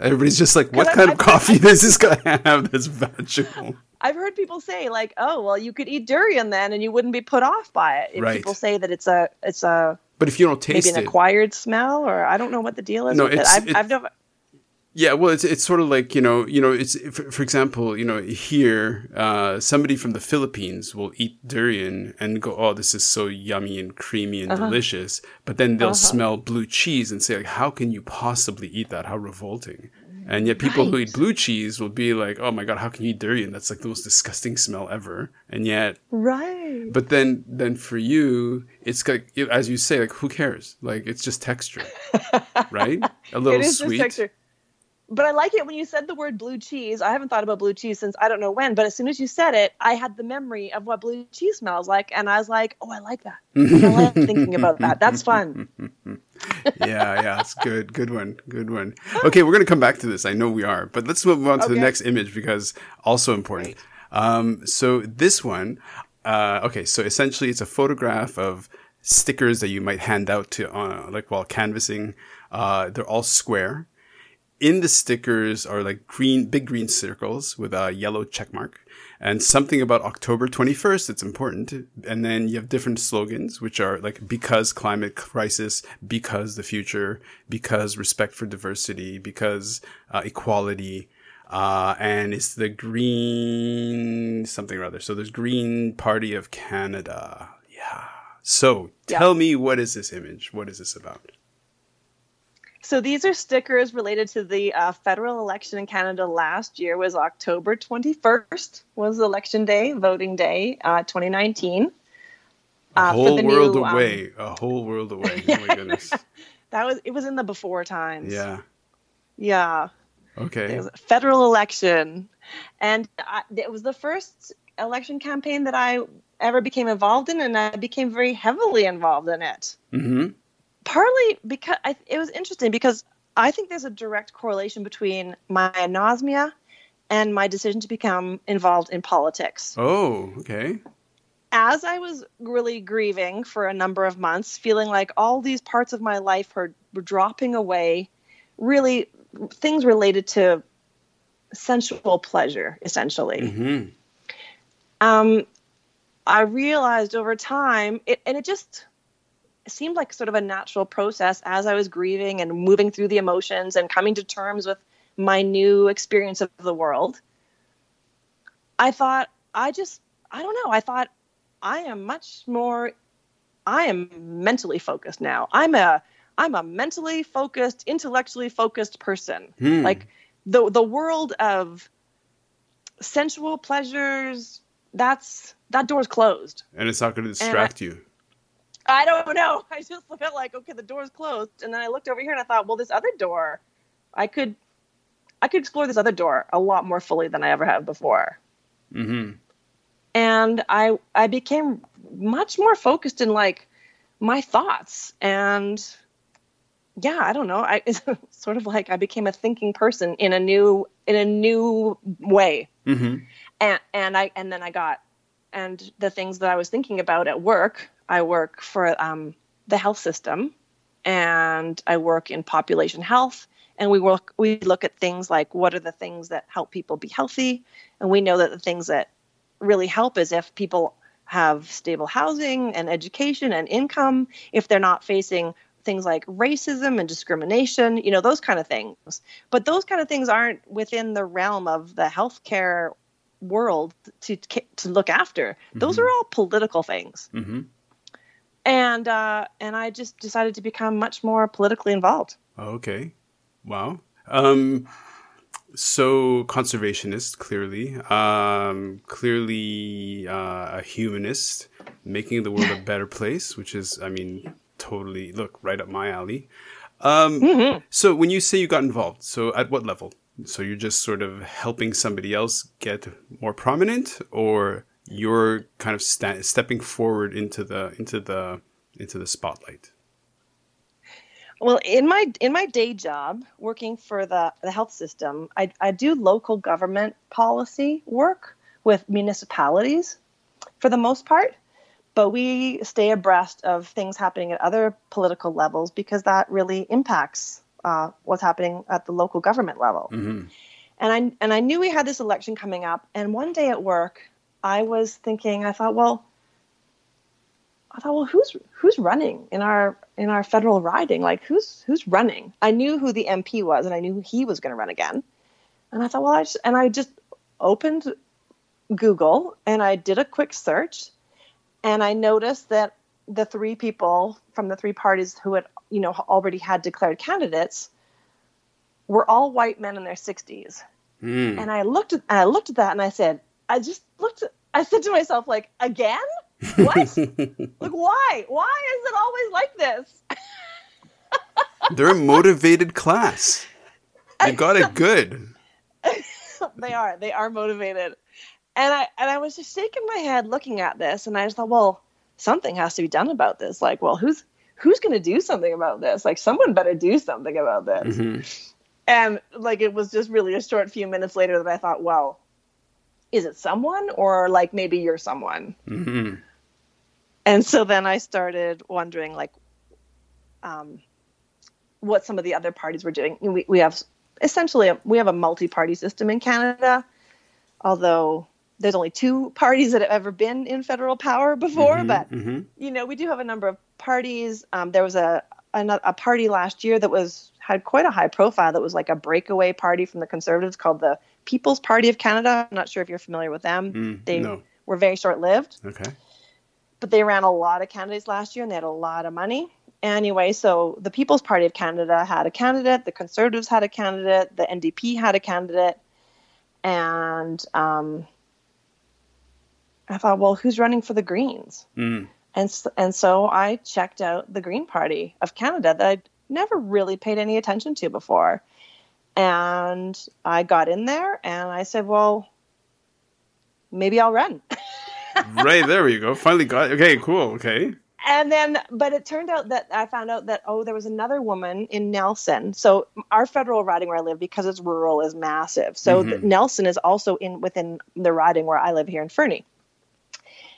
[SPEAKER 2] everybody's just like, what kind of
[SPEAKER 3] I-
[SPEAKER 2] coffee does this guy have that's vaginal?
[SPEAKER 3] I've heard people say like, "Oh, well, you could eat durian then, and you wouldn't be put off by it." If
[SPEAKER 2] Right.
[SPEAKER 3] People say that it's a it's a
[SPEAKER 2] But if you don't taste maybe
[SPEAKER 3] an
[SPEAKER 2] it,
[SPEAKER 3] acquired smell, or I don't know what the deal is
[SPEAKER 2] No,
[SPEAKER 3] with it.
[SPEAKER 2] it's-
[SPEAKER 3] I've,
[SPEAKER 2] it-
[SPEAKER 3] I've never.
[SPEAKER 2] Yeah, well, it's it's sort of like you know, you know, it's for, for example, you know, here, uh, somebody from the Philippines will eat durian and go, "Oh, this is so yummy and creamy and delicious," but then they'll smell blue cheese and say, like, "How can you possibly eat that? How revolting!" And yet, people who eat blue cheese will be like, "Oh my god, how can you eat durian? That's like the most disgusting smell ever." And yet,
[SPEAKER 3] Right.
[SPEAKER 2] but then, then for you, it's like as you say, like, who cares? Like, it's just texture, right? A little sweet.
[SPEAKER 3] But I like it when you said the word blue cheese. I haven't thought about blue cheese since I don't know when, but as soon as you said it, I had the memory of what blue cheese smells like, and I was like, "Oh, I like that. I like thinking about that. That's fun."
[SPEAKER 2] yeah, yeah, it's good. Good one. Good one. Okay, we're going to come back to this. I know we are, but let's move on to the next image because also important. Um, so this one, uh, okay, so essentially it's a photograph of stickers that you might hand out to, uh, like while canvassing. Uh, they're all square. In the stickers are like green, big green circles with a yellow check mark and something about October 21st. It's important. And then you have different slogans, which are like because climate crisis, because the future, because respect for diversity, because uh, equality. Uh, and it's the green something or other. So there's Green Party of Canada. Yeah. So
[SPEAKER 3] Yeah.
[SPEAKER 2] tell me, what is this image? What is this about?
[SPEAKER 3] So these are stickers related to the uh, federal election in Canada last year. Was October 21st was election day, voting day, uh, 2019.
[SPEAKER 2] A
[SPEAKER 3] Uh, for
[SPEAKER 2] whole world
[SPEAKER 3] new, um,
[SPEAKER 2] away. a whole world away. Oh my goodness.
[SPEAKER 3] That was it was in the before times.
[SPEAKER 2] Yeah.
[SPEAKER 3] Yeah.
[SPEAKER 2] Okay.
[SPEAKER 3] It was a federal election, and I, it was the first election campaign that I ever became involved in, and I became very heavily involved in it.
[SPEAKER 2] hmm
[SPEAKER 3] Partly because I, it was interesting because I think there's a direct correlation between my anosmia and my decision to become involved in politics.
[SPEAKER 2] Oh, okay.
[SPEAKER 3] As I was really grieving for a number of months, feeling like all these parts of my life were, were dropping away, really things related to sensual pleasure, essentially.
[SPEAKER 2] hmm
[SPEAKER 3] um, I realized over time, it, and it just seemed like sort of a natural process as I was grieving and moving through the emotions and coming to terms with my new experience of the world. I thought, I just, I don't know, I thought I am much more, I am mentally focused now. I'm a, I'm a mentally focused, intellectually focused person.
[SPEAKER 2] Hmm.
[SPEAKER 3] Like the the world of sensual pleasures, that's that door's closed.
[SPEAKER 2] And it's not going to distract you.
[SPEAKER 3] I don't know. I just felt like okay, the door's closed, and then I looked over here and I thought, well, this other door, I could, I could explore this other door a lot more fully than I ever have before.
[SPEAKER 2] Mm-hmm.
[SPEAKER 3] and I I became much more focused in like my thoughts and yeah I don't know I it's sort of like I became a thinking person in a new in a new way
[SPEAKER 2] Mm-hmm.
[SPEAKER 3] and and I and then I got and the things that I was thinking about at work. I work for um, the health system, and I work in population health. And we work, we look at things like what are the things that help people be healthy, and we know that the things that really help is if people have stable housing and education and income, if they're not facing things like racism and discrimination, you know, those kind of things. But those kind of things aren't within the realm of the healthcare world to to look after. Mm-hmm. Those are all political things. Mm-hmm. And uh, and I just decided to become much more politically involved.
[SPEAKER 2] Okay, wow. Um, so conservationist, clearly, um, clearly uh, a humanist, making the world a better place, which is, I mean, totally look right up my alley. Um, mm-hmm. So when you say you got involved, so at what level? So you're just sort of helping somebody else get more prominent, or you're kind of sta- stepping forward into the into the into the spotlight.
[SPEAKER 3] Well, in my in my day job, working for the the health system, I, I do local government policy work with municipalities, for the most part but we stay abreast of things happening at other political levels because that really impacts uh, what's happening at the local government level. Mm-hmm. And I and I knew we had this election coming up. And one day at work, I was thinking, I thought, well, I thought, well, who's who's running in our in our federal riding? Like, who's who's running? I knew who the MP was, and I knew he was going to run again. And I thought, well, I just, and I just opened Google and I did a quick search, and I noticed that the three people from the three parties who had you know already had declared candidates were all white men in their 60s. Mm. And I looked at I looked at that and I said, I just looked I said to myself like, again? What? like why? Why is it always like this?
[SPEAKER 2] They're a motivated class. They got it good.
[SPEAKER 3] they are. They are motivated and I and I was just shaking my head looking at this, and I just thought, well, something has to be done about this. Like, well, who's who's going to do something about this? Like, someone better do something about this. Mm-hmm. And like, it was just really a short few minutes later that I thought, well, is it someone, or like maybe you're someone? Mm-hmm. And so then I started wondering, like, um, what some of the other parties were doing. We we have essentially a, we have a multi-party system in Canada, although there's only two parties that have ever been in federal power before, mm-hmm, but mm-hmm. you know we do have a number of parties. Um, there was a, a, a party last year that was had quite a high profile. That was like a breakaway party from the Conservatives called the People's Party of Canada. I'm not sure if you're familiar with them. Mm, they no. were very short lived.
[SPEAKER 2] Okay.
[SPEAKER 3] But they ran a lot of candidates last year, and they had a lot of money. Anyway, so the People's Party of Canada had a candidate, the Conservatives had a candidate, the NDP had a candidate, and um, I thought, well, who's running for the Greens? Mm. And and so I checked out the Green Party of Canada that I'd never really paid any attention to before, and I got in there and I said, well, maybe I'll run.
[SPEAKER 2] right there, you go. Finally got okay, cool, okay.
[SPEAKER 3] And then, but it turned out that I found out that oh, there was another woman in Nelson. So our federal riding where I live, because it's rural, is massive. So mm-hmm. Nelson is also in within the riding where I live here in Fernie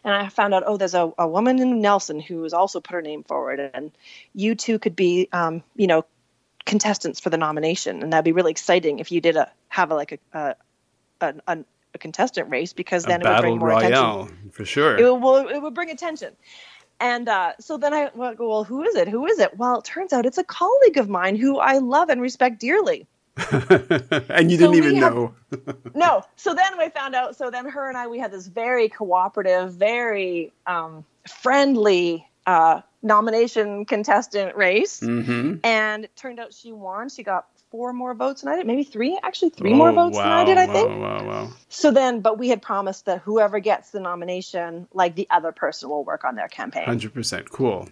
[SPEAKER 3] and I found out, oh, there's a, a woman in Nelson who has also put her name forward, and you two could be, um, you know, contestants for the nomination, and that'd be really exciting if you did a have a, like a a, a, a contestant race because then
[SPEAKER 2] a
[SPEAKER 3] it would bring more
[SPEAKER 2] royale,
[SPEAKER 3] attention
[SPEAKER 2] for sure.
[SPEAKER 3] It would, it would bring attention. And uh, so then I well, go, well, who is it? Who is it? Well, it turns out it's a colleague of mine who I love and respect dearly.
[SPEAKER 2] and you didn't even have, know.
[SPEAKER 3] no. So then we found out. So then her and I, we had this very cooperative, very um, friendly uh, nomination contestant race. Mm-hmm. And it turned out she won. She got four more votes than I did, maybe three, actually three oh, more votes wow, than I did, I think.
[SPEAKER 2] Wow, wow, wow.
[SPEAKER 3] So then, but we had promised that whoever gets the nomination, like the other person will work on their campaign.
[SPEAKER 2] 100%. Cool.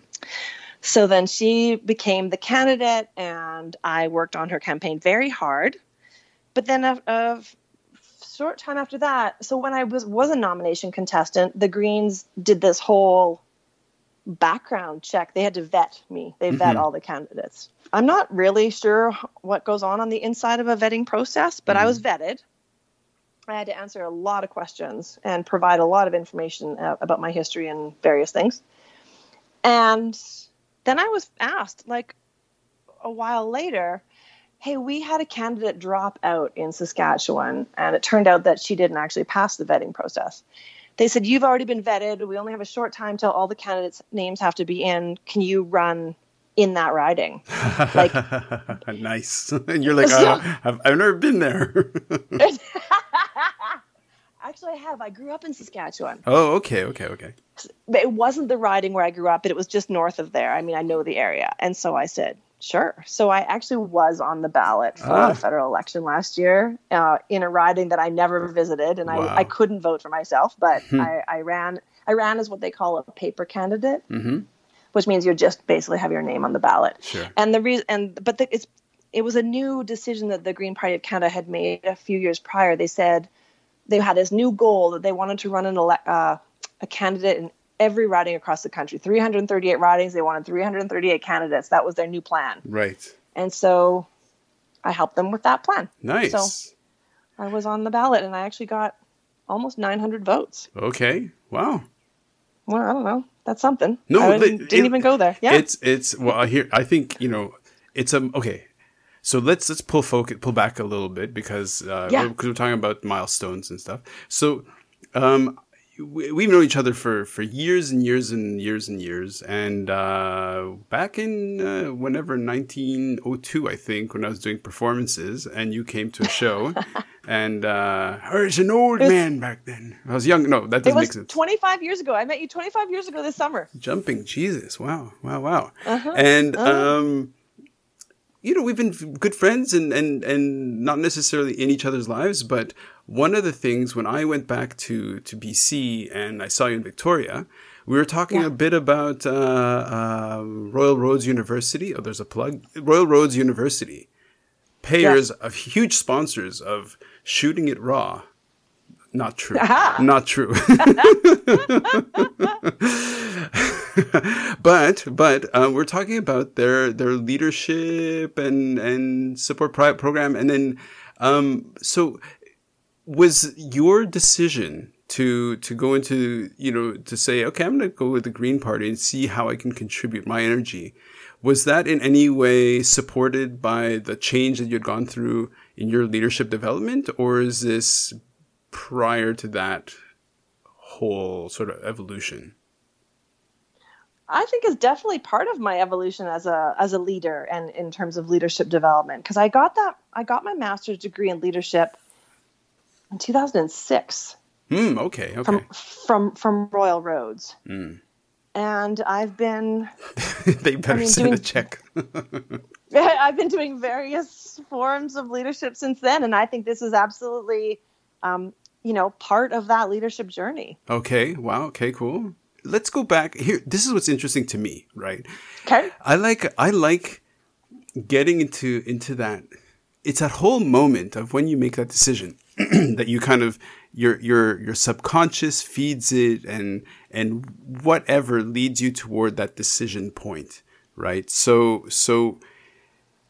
[SPEAKER 3] So then she became the candidate, and I worked on her campaign very hard. But then a, a short time after that, so when I was was a nomination contestant, the Greens did this whole background check. They had to vet me. They vet mm-hmm. all the candidates. I'm not really sure what goes on on the inside of a vetting process, but mm-hmm. I was vetted. I had to answer a lot of questions and provide a lot of information uh, about my history and various things. And then I was asked, like a while later, hey, we had a candidate drop out in Saskatchewan, and it turned out that she didn't actually pass the vetting process. They said, You've already been vetted. We only have a short time till all the candidates' names have to be in. Can you run in that riding?
[SPEAKER 2] Like, nice. And you're like, so, uh, I've, I've never been there.
[SPEAKER 3] Actually, I have. I grew up in Saskatchewan.
[SPEAKER 2] Oh, okay, okay, okay.
[SPEAKER 3] It wasn't the riding where I grew up, but it was just north of there. I mean, I know the area. And so I said, sure. So I actually was on the ballot for ah. the federal election last year uh, in a riding that I never visited, and wow. I, I couldn't vote for myself, but hmm. I, I, ran. I ran as what they call a paper candidate, mm-hmm. which means you just basically have your name on the ballot.
[SPEAKER 2] Sure.
[SPEAKER 3] And the reason, and but the, it's it was a new decision that the Green Party of Canada had made a few years prior. They said they had this new goal that they wanted to run an ele- uh, a candidate in every riding across the country. 338 ridings. They wanted 338 candidates. That was their new plan.
[SPEAKER 2] Right.
[SPEAKER 3] And so i helped them with that plan.
[SPEAKER 2] Nice.
[SPEAKER 3] So i was on the ballot and i actually got almost 900 votes.
[SPEAKER 2] Okay. Wow.
[SPEAKER 3] Well i don't know. That's something. No I didn't, it, didn't even go there. Yeah.
[SPEAKER 2] It's it's well I here i think you know it's a um, okay. So let's let's pull focus, pull back a little bit because uh, yeah. because we're, we're talking about milestones and stuff. So um, we, have known each other for, for years and years and years and years. And uh, back in uh, whenever 1902, I think, when I was doing performances, and you came to a show, and uh, I was an old was, man back then. I was young. No, that doesn't make sense.
[SPEAKER 3] 25 years ago. I met you 25 years ago this summer.
[SPEAKER 2] Jumping Jesus! Wow! Wow! Wow! Uh-huh. And uh-huh. um, you know, we've been good friends and, and, and not necessarily in each other's lives. But one of the things when I went back to, to BC and I saw you in Victoria, we were talking yeah. a bit about uh, uh, Royal Roads University. Oh, there's a plug. Royal Roads University, payers yeah. of huge sponsors of shooting it raw. Not true. Not true. but but uh, we're talking about their their leadership and and support program, and then um, so was your decision to to go into you know to say okay I'm going to go with the Green Party and see how I can contribute my energy. Was that in any way supported by the change that you'd gone through in your leadership development, or is this prior to that whole sort of evolution?
[SPEAKER 3] I think is definitely part of my evolution as a as a leader and in terms of leadership development because I got that I got my master's degree in leadership in 2006.
[SPEAKER 2] Mm, okay, okay.
[SPEAKER 3] From from from Royal Roads. Mm. And I've been
[SPEAKER 2] they better I mean, send doing, a check.
[SPEAKER 3] I've been doing various forms of leadership since then and I think this is absolutely um, you know, part of that leadership journey.
[SPEAKER 2] Okay. Wow. Okay. Cool let's go back here. This is what's interesting to me, right?
[SPEAKER 3] Okay.
[SPEAKER 2] I like I like getting into into that. It's that whole moment of when you make that decision that you kind of your your your subconscious feeds it and and whatever leads you toward that decision point, right? So so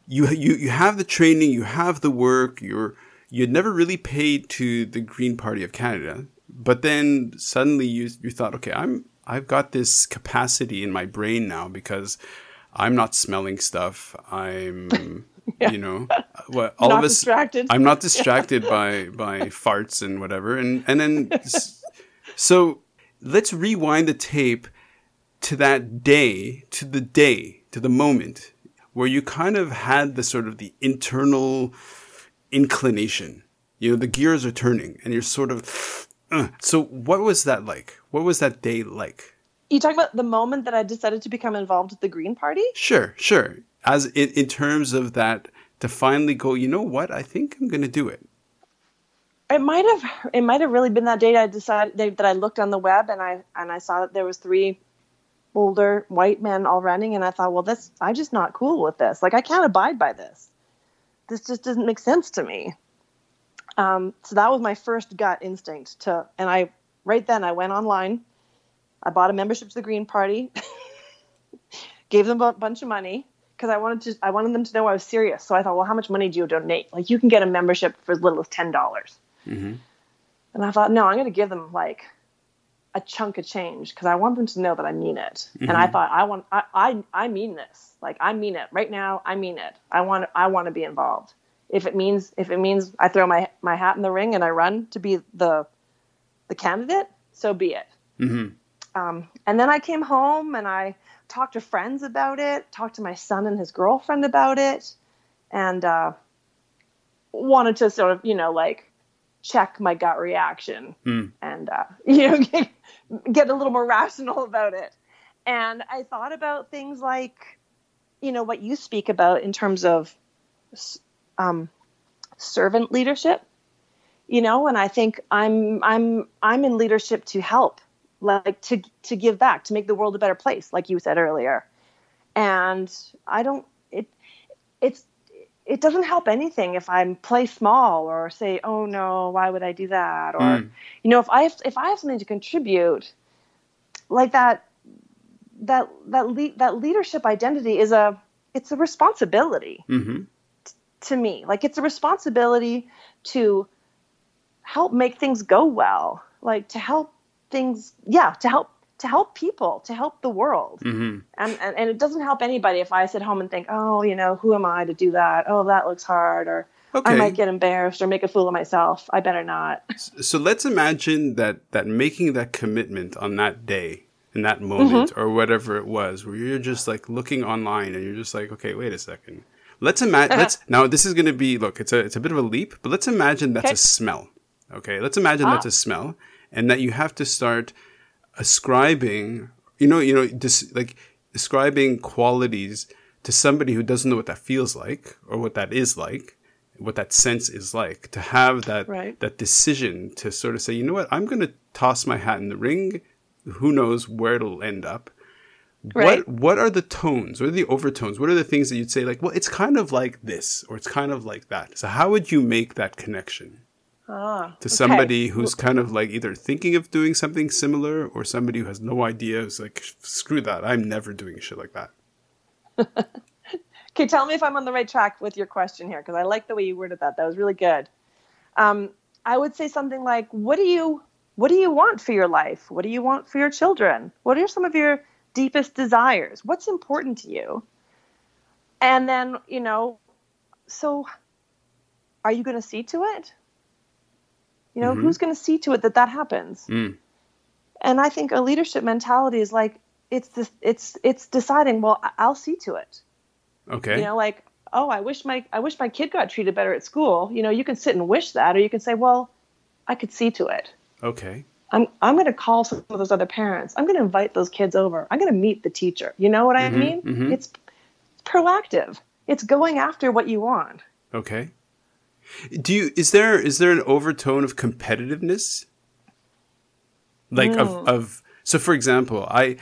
[SPEAKER 2] you you you have the training, you have the work, you're you'd never really paid to the Green Party of Canada, but then suddenly you you thought, okay, I'm I've got this capacity in my brain now because I'm not smelling stuff. I'm, yeah. you know, well, all
[SPEAKER 3] not
[SPEAKER 2] of us.
[SPEAKER 3] Distracted.
[SPEAKER 2] I'm not distracted yeah. by by farts and whatever. And and then, so let's rewind the tape to that day, to the day, to the moment where you kind of had the sort of the internal inclination. You know, the gears are turning, and you're sort of uh, so what was that like? What was that day like?
[SPEAKER 3] You talk about the moment that I decided to become involved with the Green Party?
[SPEAKER 2] Sure, sure. As in, in terms of that, to finally go, you know what? I think I'm going to do it.
[SPEAKER 3] It might have. It might have really been that day I decided that I looked on the web and I and I saw that there was three older white men all running, and I thought, well, this I'm just not cool with this. Like I can't abide by this. This just doesn't make sense to me. Um, so that was my first gut instinct to, and I right then I went online, I bought a membership to the Green Party, gave them a bunch of money because I wanted to, I wanted them to know I was serious. So I thought, well, how much money do you donate? Like you can get a membership for as little as ten dollars. Mm-hmm. And I thought, no, I'm going to give them like a chunk of change because I want them to know that I mean it. Mm-hmm. And I thought, I want, I, I, I mean this. Like I mean it right now. I mean it. I want, I want to be involved. If it means, if it means I throw my my hat in the ring and I run to be the, the candidate, so be it. Mm-hmm. Um, and then I came home and I talked to friends about it, talked to my son and his girlfriend about it, and uh, wanted to sort of, you know, like check my gut reaction mm. and, uh, you know, get, get a little more rational about it. And I thought about things like, you know, what you speak about in terms of um, servant leadership you know and i think i'm i'm i'm in leadership to help like to to give back to make the world a better place like you said earlier and i don't it it's it doesn't help anything if i'm play small or say oh no why would i do that or mm. you know if i have if i have something to contribute like that that that le- that leadership identity is a it's a responsibility mm-hmm. t- to me like it's a responsibility to help make things go well like to help things yeah to help to help people to help the world mm-hmm. and, and and it doesn't help anybody if i sit home and think oh you know who am i to do that oh that looks hard or okay. i might get embarrassed or make a fool of myself i better not
[SPEAKER 2] so let's imagine that that making that commitment on that day in that moment mm-hmm. or whatever it was where you're just like looking online and you're just like okay wait a second let's imagine let's now this is going to be look it's a it's a bit of a leap but let's imagine that's okay. a smell okay let's imagine ah. that's a smell and that you have to start ascribing, you know, you know, dis- like ascribing qualities to somebody who doesn't know what that feels like or what that is like, what that sense is like. To have that right. that decision to sort of say, you know what, I'm going to toss my hat in the ring. Who knows where it'll end up. Right. What what are the tones? What are the overtones? What are the things that you'd say like, well, it's kind of like this or it's kind of like that. So how would you make that connection? Ah, to somebody okay. who's kind of like either thinking of doing something similar or somebody who has no idea who's like screw that i'm never doing shit like that.
[SPEAKER 3] Okay tell me if i'm on the right track with your question here because i like the way you worded that. That was really good. Um, i would say something like what do you what do you want for your life? What do you want for your children? What are some of your deepest desires? What's important to you? And then you know so are you going to see to it you know, mm-hmm. who's going to see to it that that happens? Mm. And I think a leadership mentality is like it's this, it's it's deciding. Well, I'll see to it.
[SPEAKER 2] Okay.
[SPEAKER 3] You know, like oh, I wish my I wish my kid got treated better at school. You know, you can sit and wish that, or you can say, well, I could see to it.
[SPEAKER 2] Okay.
[SPEAKER 3] I'm I'm going to call some of those other parents. I'm going to invite those kids over. I'm going to meet the teacher. You know what I mm-hmm, mean? Mm-hmm. It's, it's proactive. It's going after what you want.
[SPEAKER 2] Okay. Do you is there is there an overtone of competitiveness? Like of of so for example, I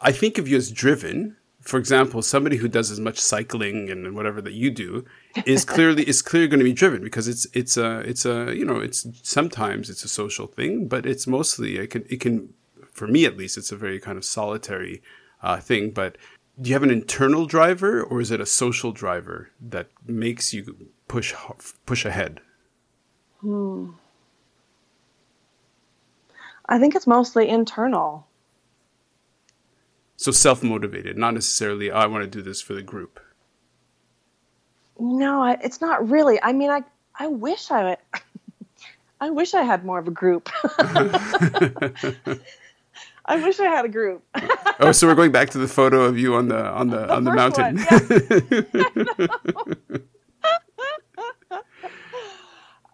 [SPEAKER 2] I think of you as driven. For example, somebody who does as much cycling and whatever that you do is clearly is clearly going to be driven because it's it's a it's a you know it's sometimes it's a social thing, but it's mostly it can it can for me at least it's a very kind of solitary uh, thing. But do you have an internal driver or is it a social driver that makes you push push ahead? Hmm.
[SPEAKER 3] I think it's mostly internal.
[SPEAKER 2] So self motivated, not necessarily. Oh, I want to do this for the group.
[SPEAKER 3] No, it's not really. I mean, I I wish I I wish I had more of a group. I wish I had a group.
[SPEAKER 2] oh, so we're going back to the photo of you on the on the, the on the mountain.
[SPEAKER 3] One, yeah.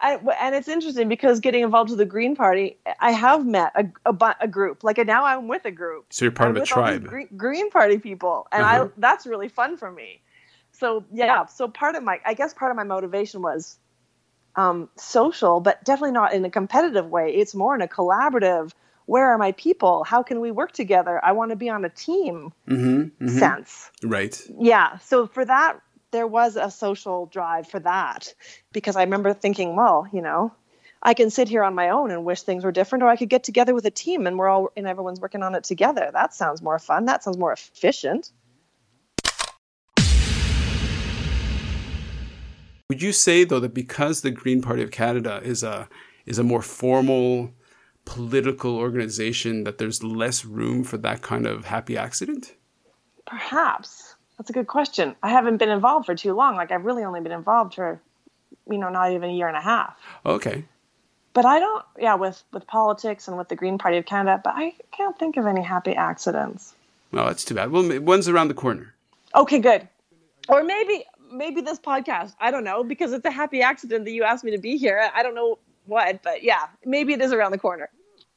[SPEAKER 3] I, and it's interesting because getting involved with the Green Party, I have met a, a, a group. Like now, I'm with a group.
[SPEAKER 2] So you're part
[SPEAKER 3] I'm
[SPEAKER 2] of a tribe.
[SPEAKER 3] Green, Green, Party people, and uh-huh. I that's really fun for me. So yeah, so part of my, I guess part of my motivation was um, social, but definitely not in a competitive way. It's more in a collaborative. Where are my people? How can we work together? I want to be on a team mm-hmm, mm-hmm. sense.
[SPEAKER 2] Right.
[SPEAKER 3] Yeah. So for that there was a social drive for that because I remember thinking, well, you know, I can sit here on my own and wish things were different, or I could get together with a team and we're all and everyone's working on it together. That sounds more fun. That sounds more efficient.
[SPEAKER 2] Would you say though that because the Green Party of Canada is a is a more formal political organization that there's less room for that kind of happy accident?
[SPEAKER 3] Perhaps. That's a good question. I haven't been involved for too long. Like I've really only been involved for, you know, not even a year and a half.
[SPEAKER 2] Okay.
[SPEAKER 3] But I don't, yeah, with with politics and with the Green Party of Canada. But I can't think of any happy accidents.
[SPEAKER 2] Well, that's too bad. Well, one's around the corner.
[SPEAKER 3] Okay, good. Or maybe maybe this podcast. I don't know because it's a happy accident that you asked me to be here. I don't know what, but yeah, maybe it is around the corner.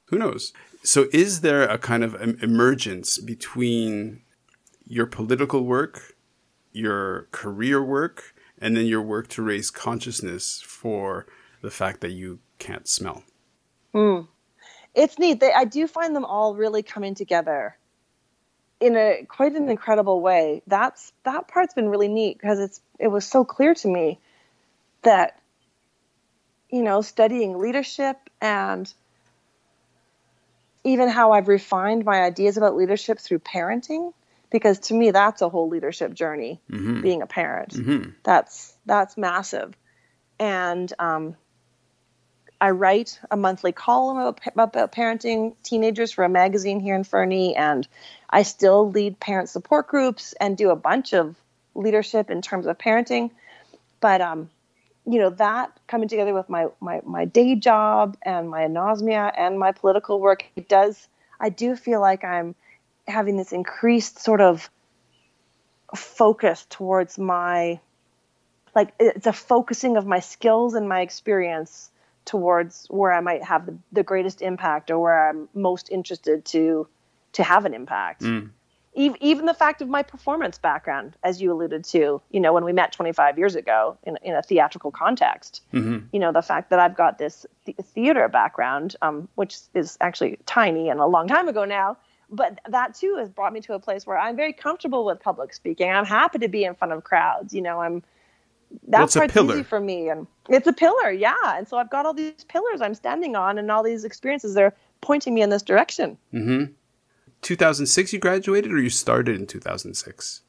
[SPEAKER 2] Who knows? So, is there a kind of emergence between your political work, your career work, and then your work to raise consciousness for the fact that you can't smell?
[SPEAKER 3] Hmm. It's neat. They, I do find them all really coming together in a quite an incredible way. That's that part's been really neat because it's it was so clear to me that you know studying leadership and even how I've refined my ideas about leadership through parenting because to me that's a whole leadership journey mm-hmm. being a parent mm-hmm. that's that's massive and um, I write a monthly column about, about parenting teenagers for a magazine here in Fernie, and I still lead parent support groups and do a bunch of leadership in terms of parenting. But um, you know that coming together with my my my day job and my anosmia and my political work, it does. I do feel like I'm having this increased sort of focus towards my like it's a focusing of my skills and my experience towards where I might have the, the greatest impact or where I'm most interested to to have an impact. Mm. Even, even the fact of my performance background, as you alluded to, you know, when we met 25 years ago in, in a theatrical context, mm-hmm. you know, the fact that I've got this th- theater background, um, which is actually tiny and a long time ago now, but that too has brought me to a place where I'm very comfortable with public speaking. I'm happy to be in front of crowds. You know, I'm that part's easy for me and it's a pillar yeah. And so i've got all these pillars i'm standing on and all these experiences they're pointing me in this direction.
[SPEAKER 2] Mm-hmm. 2006 you graduated or you started in 2006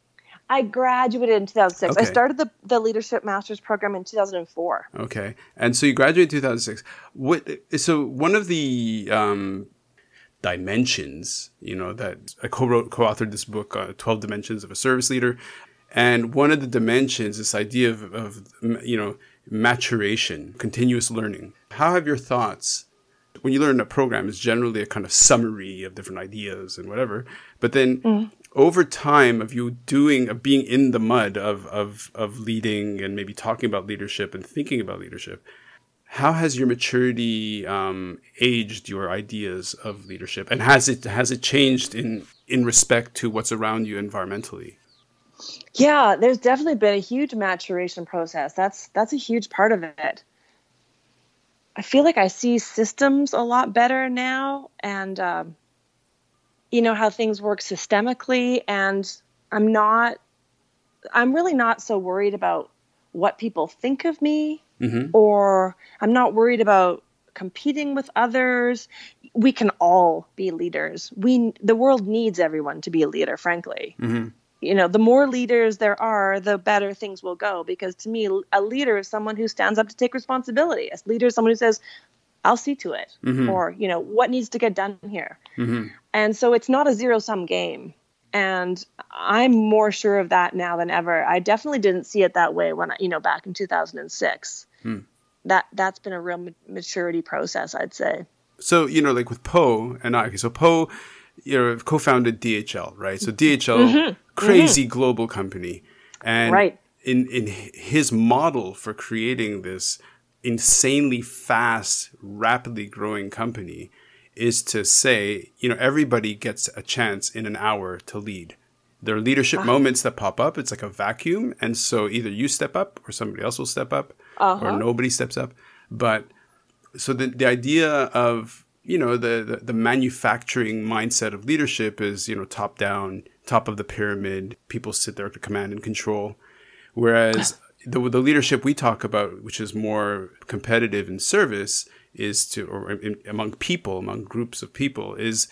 [SPEAKER 3] i graduated in 2006 okay. i started the, the leadership master's program in 2004
[SPEAKER 2] okay. And so you graduated in 2006 what so one of the um, dimensions you know that i co-wrote co-authored this book uh, 12 dimensions of a service leader and one of the dimensions, this idea of, of, you know, maturation, continuous learning. How have your thoughts, when you learn a program, is generally a kind of summary of different ideas and whatever. But then mm. over time of you doing, of being in the mud of, of, of leading and maybe talking about leadership and thinking about leadership, how has your maturity um, aged your ideas of leadership, and has it has it changed in in respect to what's around you environmentally?
[SPEAKER 3] Yeah, there's definitely been a huge maturation process. That's that's a huge part of it. I feel like I see systems a lot better now, and um, you know how things work systemically. And I'm not, I'm really not so worried about what people think of me, mm-hmm. or I'm not worried about competing with others. We can all be leaders. We the world needs everyone to be a leader, frankly. Mm-hmm you know the more leaders there are the better things will go because to me a leader is someone who stands up to take responsibility a leader is someone who says i'll see to it mm-hmm. or you know what needs to get done here mm-hmm. and so it's not a zero sum game and i'm more sure of that now than ever i definitely didn't see it that way when I, you know back in 2006 mm. that that's been a real maturity process i'd say
[SPEAKER 2] so you know like with Po and i so Po you know co-founded DHL right so DHL mm-hmm crazy mm-hmm. global company. And right. in, in his model for creating this insanely fast, rapidly growing company is to say, you know, everybody gets a chance in an hour to lead. There are leadership uh-huh. moments that pop up. It's like a vacuum. And so either you step up or somebody else will step up uh-huh. or nobody steps up. But so the, the idea of, you know, the, the, the manufacturing mindset of leadership is, you know, top down, top of the pyramid. People sit there to command and control. Whereas the, the leadership we talk about, which is more competitive in service, is to, or in, among people, among groups of people, is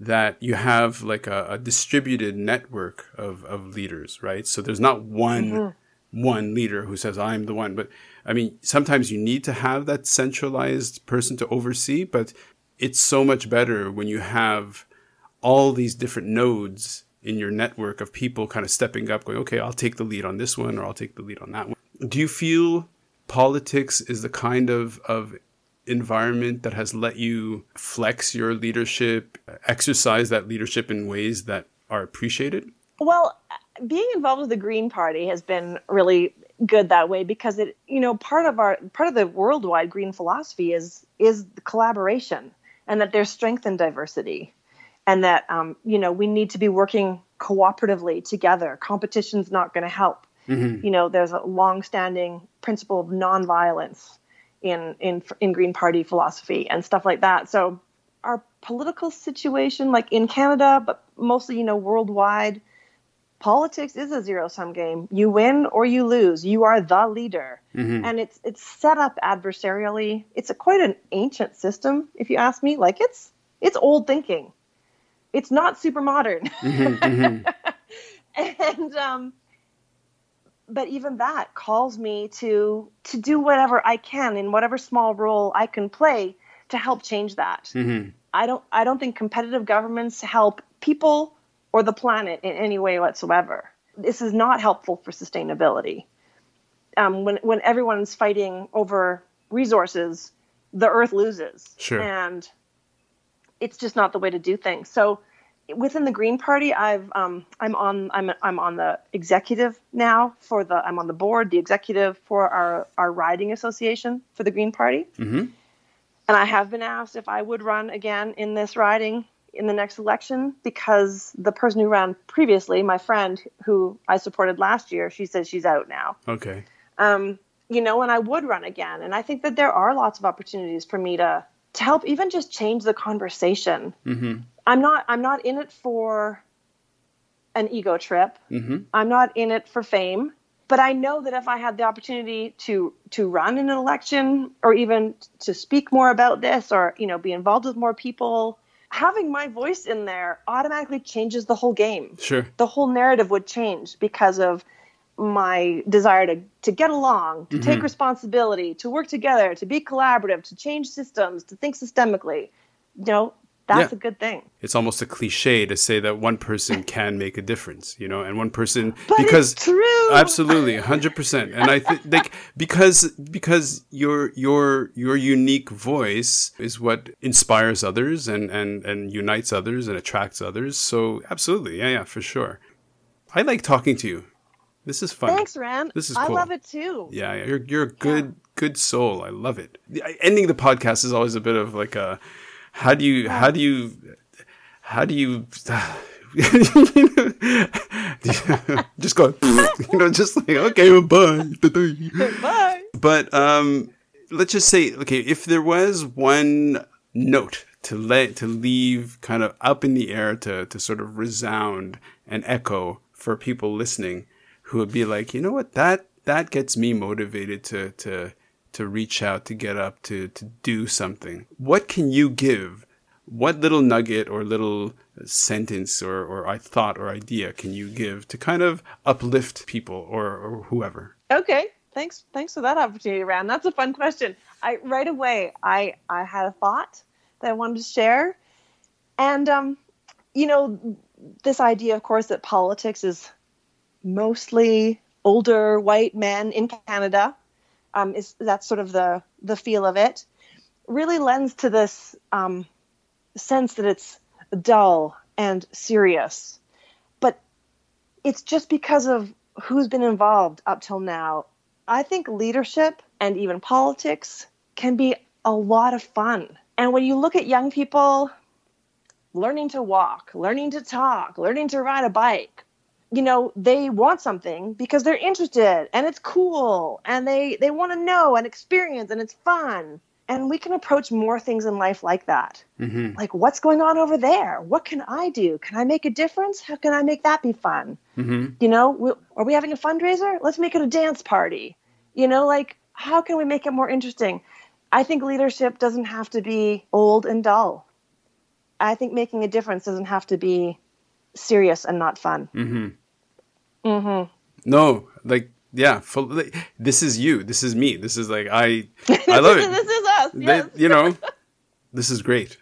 [SPEAKER 2] that you have like a, a distributed network of, of leaders, right? So there's not one mm-hmm. one leader who says I'm the one, but I mean sometimes you need to have that centralized person to oversee, but it's so much better when you have all these different nodes in your network of people kind of stepping up, going, okay, I'll take the lead on this one or I'll take the lead on that one. Do you feel politics is the kind of, of environment that has let you flex your leadership, exercise that leadership in ways that are appreciated?
[SPEAKER 3] Well, being involved with the Green Party has been really good that way because it, you know, part of our part of the worldwide green philosophy is is collaboration and that there's strength in diversity and that um, you know we need to be working cooperatively together. Competition's not going to help. Mm-hmm. You know, there's a long-standing principle of nonviolence in in in Green Party philosophy and stuff like that. So our political situation, like in Canada, but mostly you know worldwide, politics is a zero-sum game. You win or you lose. You are the leader, mm-hmm. and it's it's set up adversarially. It's a quite an ancient system, if you ask me. Like it's it's old thinking it's not super modern. Mm-hmm, mm-hmm. and um, but even that calls me to to do whatever I can in whatever small role I can play to help change that. Mm-hmm. I don't I don't think competitive governments help people or the planet in any way whatsoever. This is not helpful for sustainability. Um, when when everyone's fighting over resources, the Earth loses.
[SPEAKER 2] Sure.
[SPEAKER 3] And it's just not the way to do things. So within the Green Party, I've um, I'm on I'm I'm on the executive now for the I'm on the board, the executive for our our riding association for the Green Party, mm-hmm. and I have been asked if I would run again in this riding in the next election because the person who ran previously, my friend who I supported last year, she says she's out now.
[SPEAKER 2] Okay.
[SPEAKER 3] Um, you know, and I would run again, and I think that there are lots of opportunities for me to to help even just change the conversation. Mm-hmm. I'm not I'm not in it for an ego trip. Mm-hmm. I'm not in it for fame. But I know that if I had the opportunity to to run in an election or even to speak more about this or you know be involved with more people, having my voice in there automatically changes the whole game.
[SPEAKER 2] Sure.
[SPEAKER 3] The whole narrative would change because of my desire to, to get along, to mm-hmm. take responsibility, to work together, to be collaborative, to change systems, to think systemically. You know, that's yeah. a good thing.
[SPEAKER 2] It's almost a cliche to say that one person can make a difference, you know, and one person
[SPEAKER 3] but
[SPEAKER 2] because
[SPEAKER 3] it's true.
[SPEAKER 2] absolutely, hundred percent. And I think like because because your your your unique voice is what inspires others and and and unites others and attracts others. So absolutely, yeah, yeah, for sure. I like talking to you. This is fun.
[SPEAKER 3] Thanks, Ran.
[SPEAKER 2] This is cool.
[SPEAKER 3] I love it too.
[SPEAKER 2] Yeah, you're you're a good yeah. good soul. I love it. The, ending the podcast is always a bit of like a how do you how do you how do you just go you know just like okay bye
[SPEAKER 3] bye.
[SPEAKER 2] But um let's just say okay if there was one note to let to leave kind of up in the air to to sort of resound and echo for people listening who would be like, you know what, that that gets me motivated to to to reach out, to get up, to to do something. What can you give? What little nugget or little sentence or, or thought or idea can you give to kind of uplift people or, or whoever?
[SPEAKER 3] Okay. Thanks thanks for that opportunity, Ran. That's a fun question. I right away I I had a thought that I wanted to share. And um, you know, this idea of course that politics is mostly older white men in Canada. Um, is that's sort of the the feel of it. Really lends to this um, sense that it's dull and serious, but it's just because of who's been involved up till now. I think leadership and even politics can be a lot of fun. And when you look at young people learning to walk, learning to talk, learning to ride a bike, you know they want something because they're interested and it's cool and they they want to know and experience and it's fun. And we can approach more things in life like that. Mm-hmm. like what's going on over there? What can i do? Can i make a difference? How can i make that be fun? Mm-hmm. you know we, are we having a fundraiser? Let's make it a dance party. You know like how can we make it more interesting? I think leadership doesn't have to be old and dull. I think making a difference doesn't have to be serious and not fun.
[SPEAKER 2] Mm-hmm. Mm-hmm. No, like yeah, full, like, this is you. This is me. This is like I I love it.
[SPEAKER 3] this is us. Yes.
[SPEAKER 2] They- you know, this is great.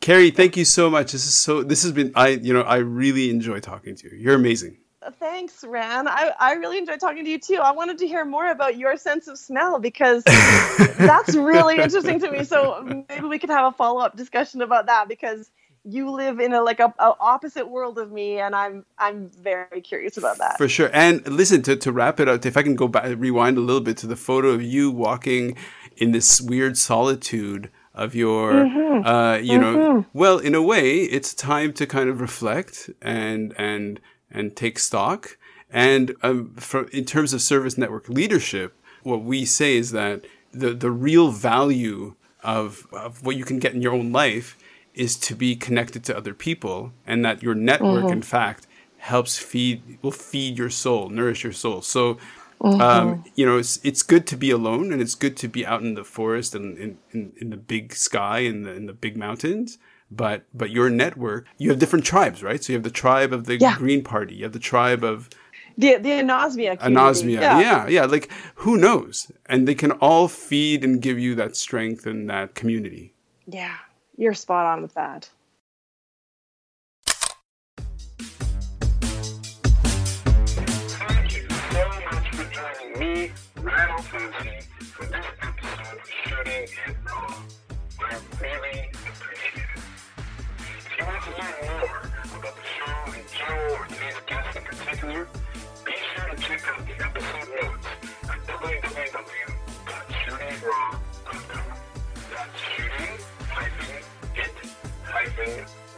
[SPEAKER 2] Carrie, thank you so much. This is so. This has been. I you know I really enjoy talking to you. You're amazing.
[SPEAKER 3] Thanks, Ran. I, I really enjoyed talking to you too. I wanted to hear more about your sense of smell because that's really interesting to me. So maybe we could have a follow up discussion about that because you live in a like a, a opposite world of me, and I'm I'm very curious about that.
[SPEAKER 2] For sure. And listen, to, to wrap it up, if I can go back, rewind a little bit to the photo of you walking in this weird solitude of your,
[SPEAKER 3] Mm-hmm.
[SPEAKER 2] uh, you know, well, in a way, it's time to kind of reflect and, and, and take stock. And um, for, in terms of service network leadership, what we say is that the, the real value of, of what you can get in your own life is to be connected to other people and that your network in fact helps feed will feed your soul nourish your soul so um, you know it's it's good to be alone and it's good to be out in the forest and in, in, in the big sky and the, in the big mountains but but your network you have different tribes right so you have the tribe of the
[SPEAKER 3] Yeah.
[SPEAKER 2] green party you have the tribe of
[SPEAKER 3] The the anosmia. community.
[SPEAKER 2] anosmia yeah. yeah like who knows and they can all feed and give you that strength and that community
[SPEAKER 3] Yeah, you're spot on with that.
[SPEAKER 1] Thank you so much for joining me, Randall Fancy, for this episode of Shooting Raw. I really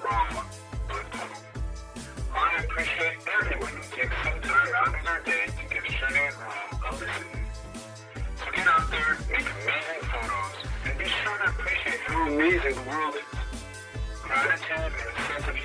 [SPEAKER 1] wrong. I appreciate everyone who takes some time out of their day to give So get out there, make amazing photos, and be sure to appreciate how amazing the world is. Gratitude and sense of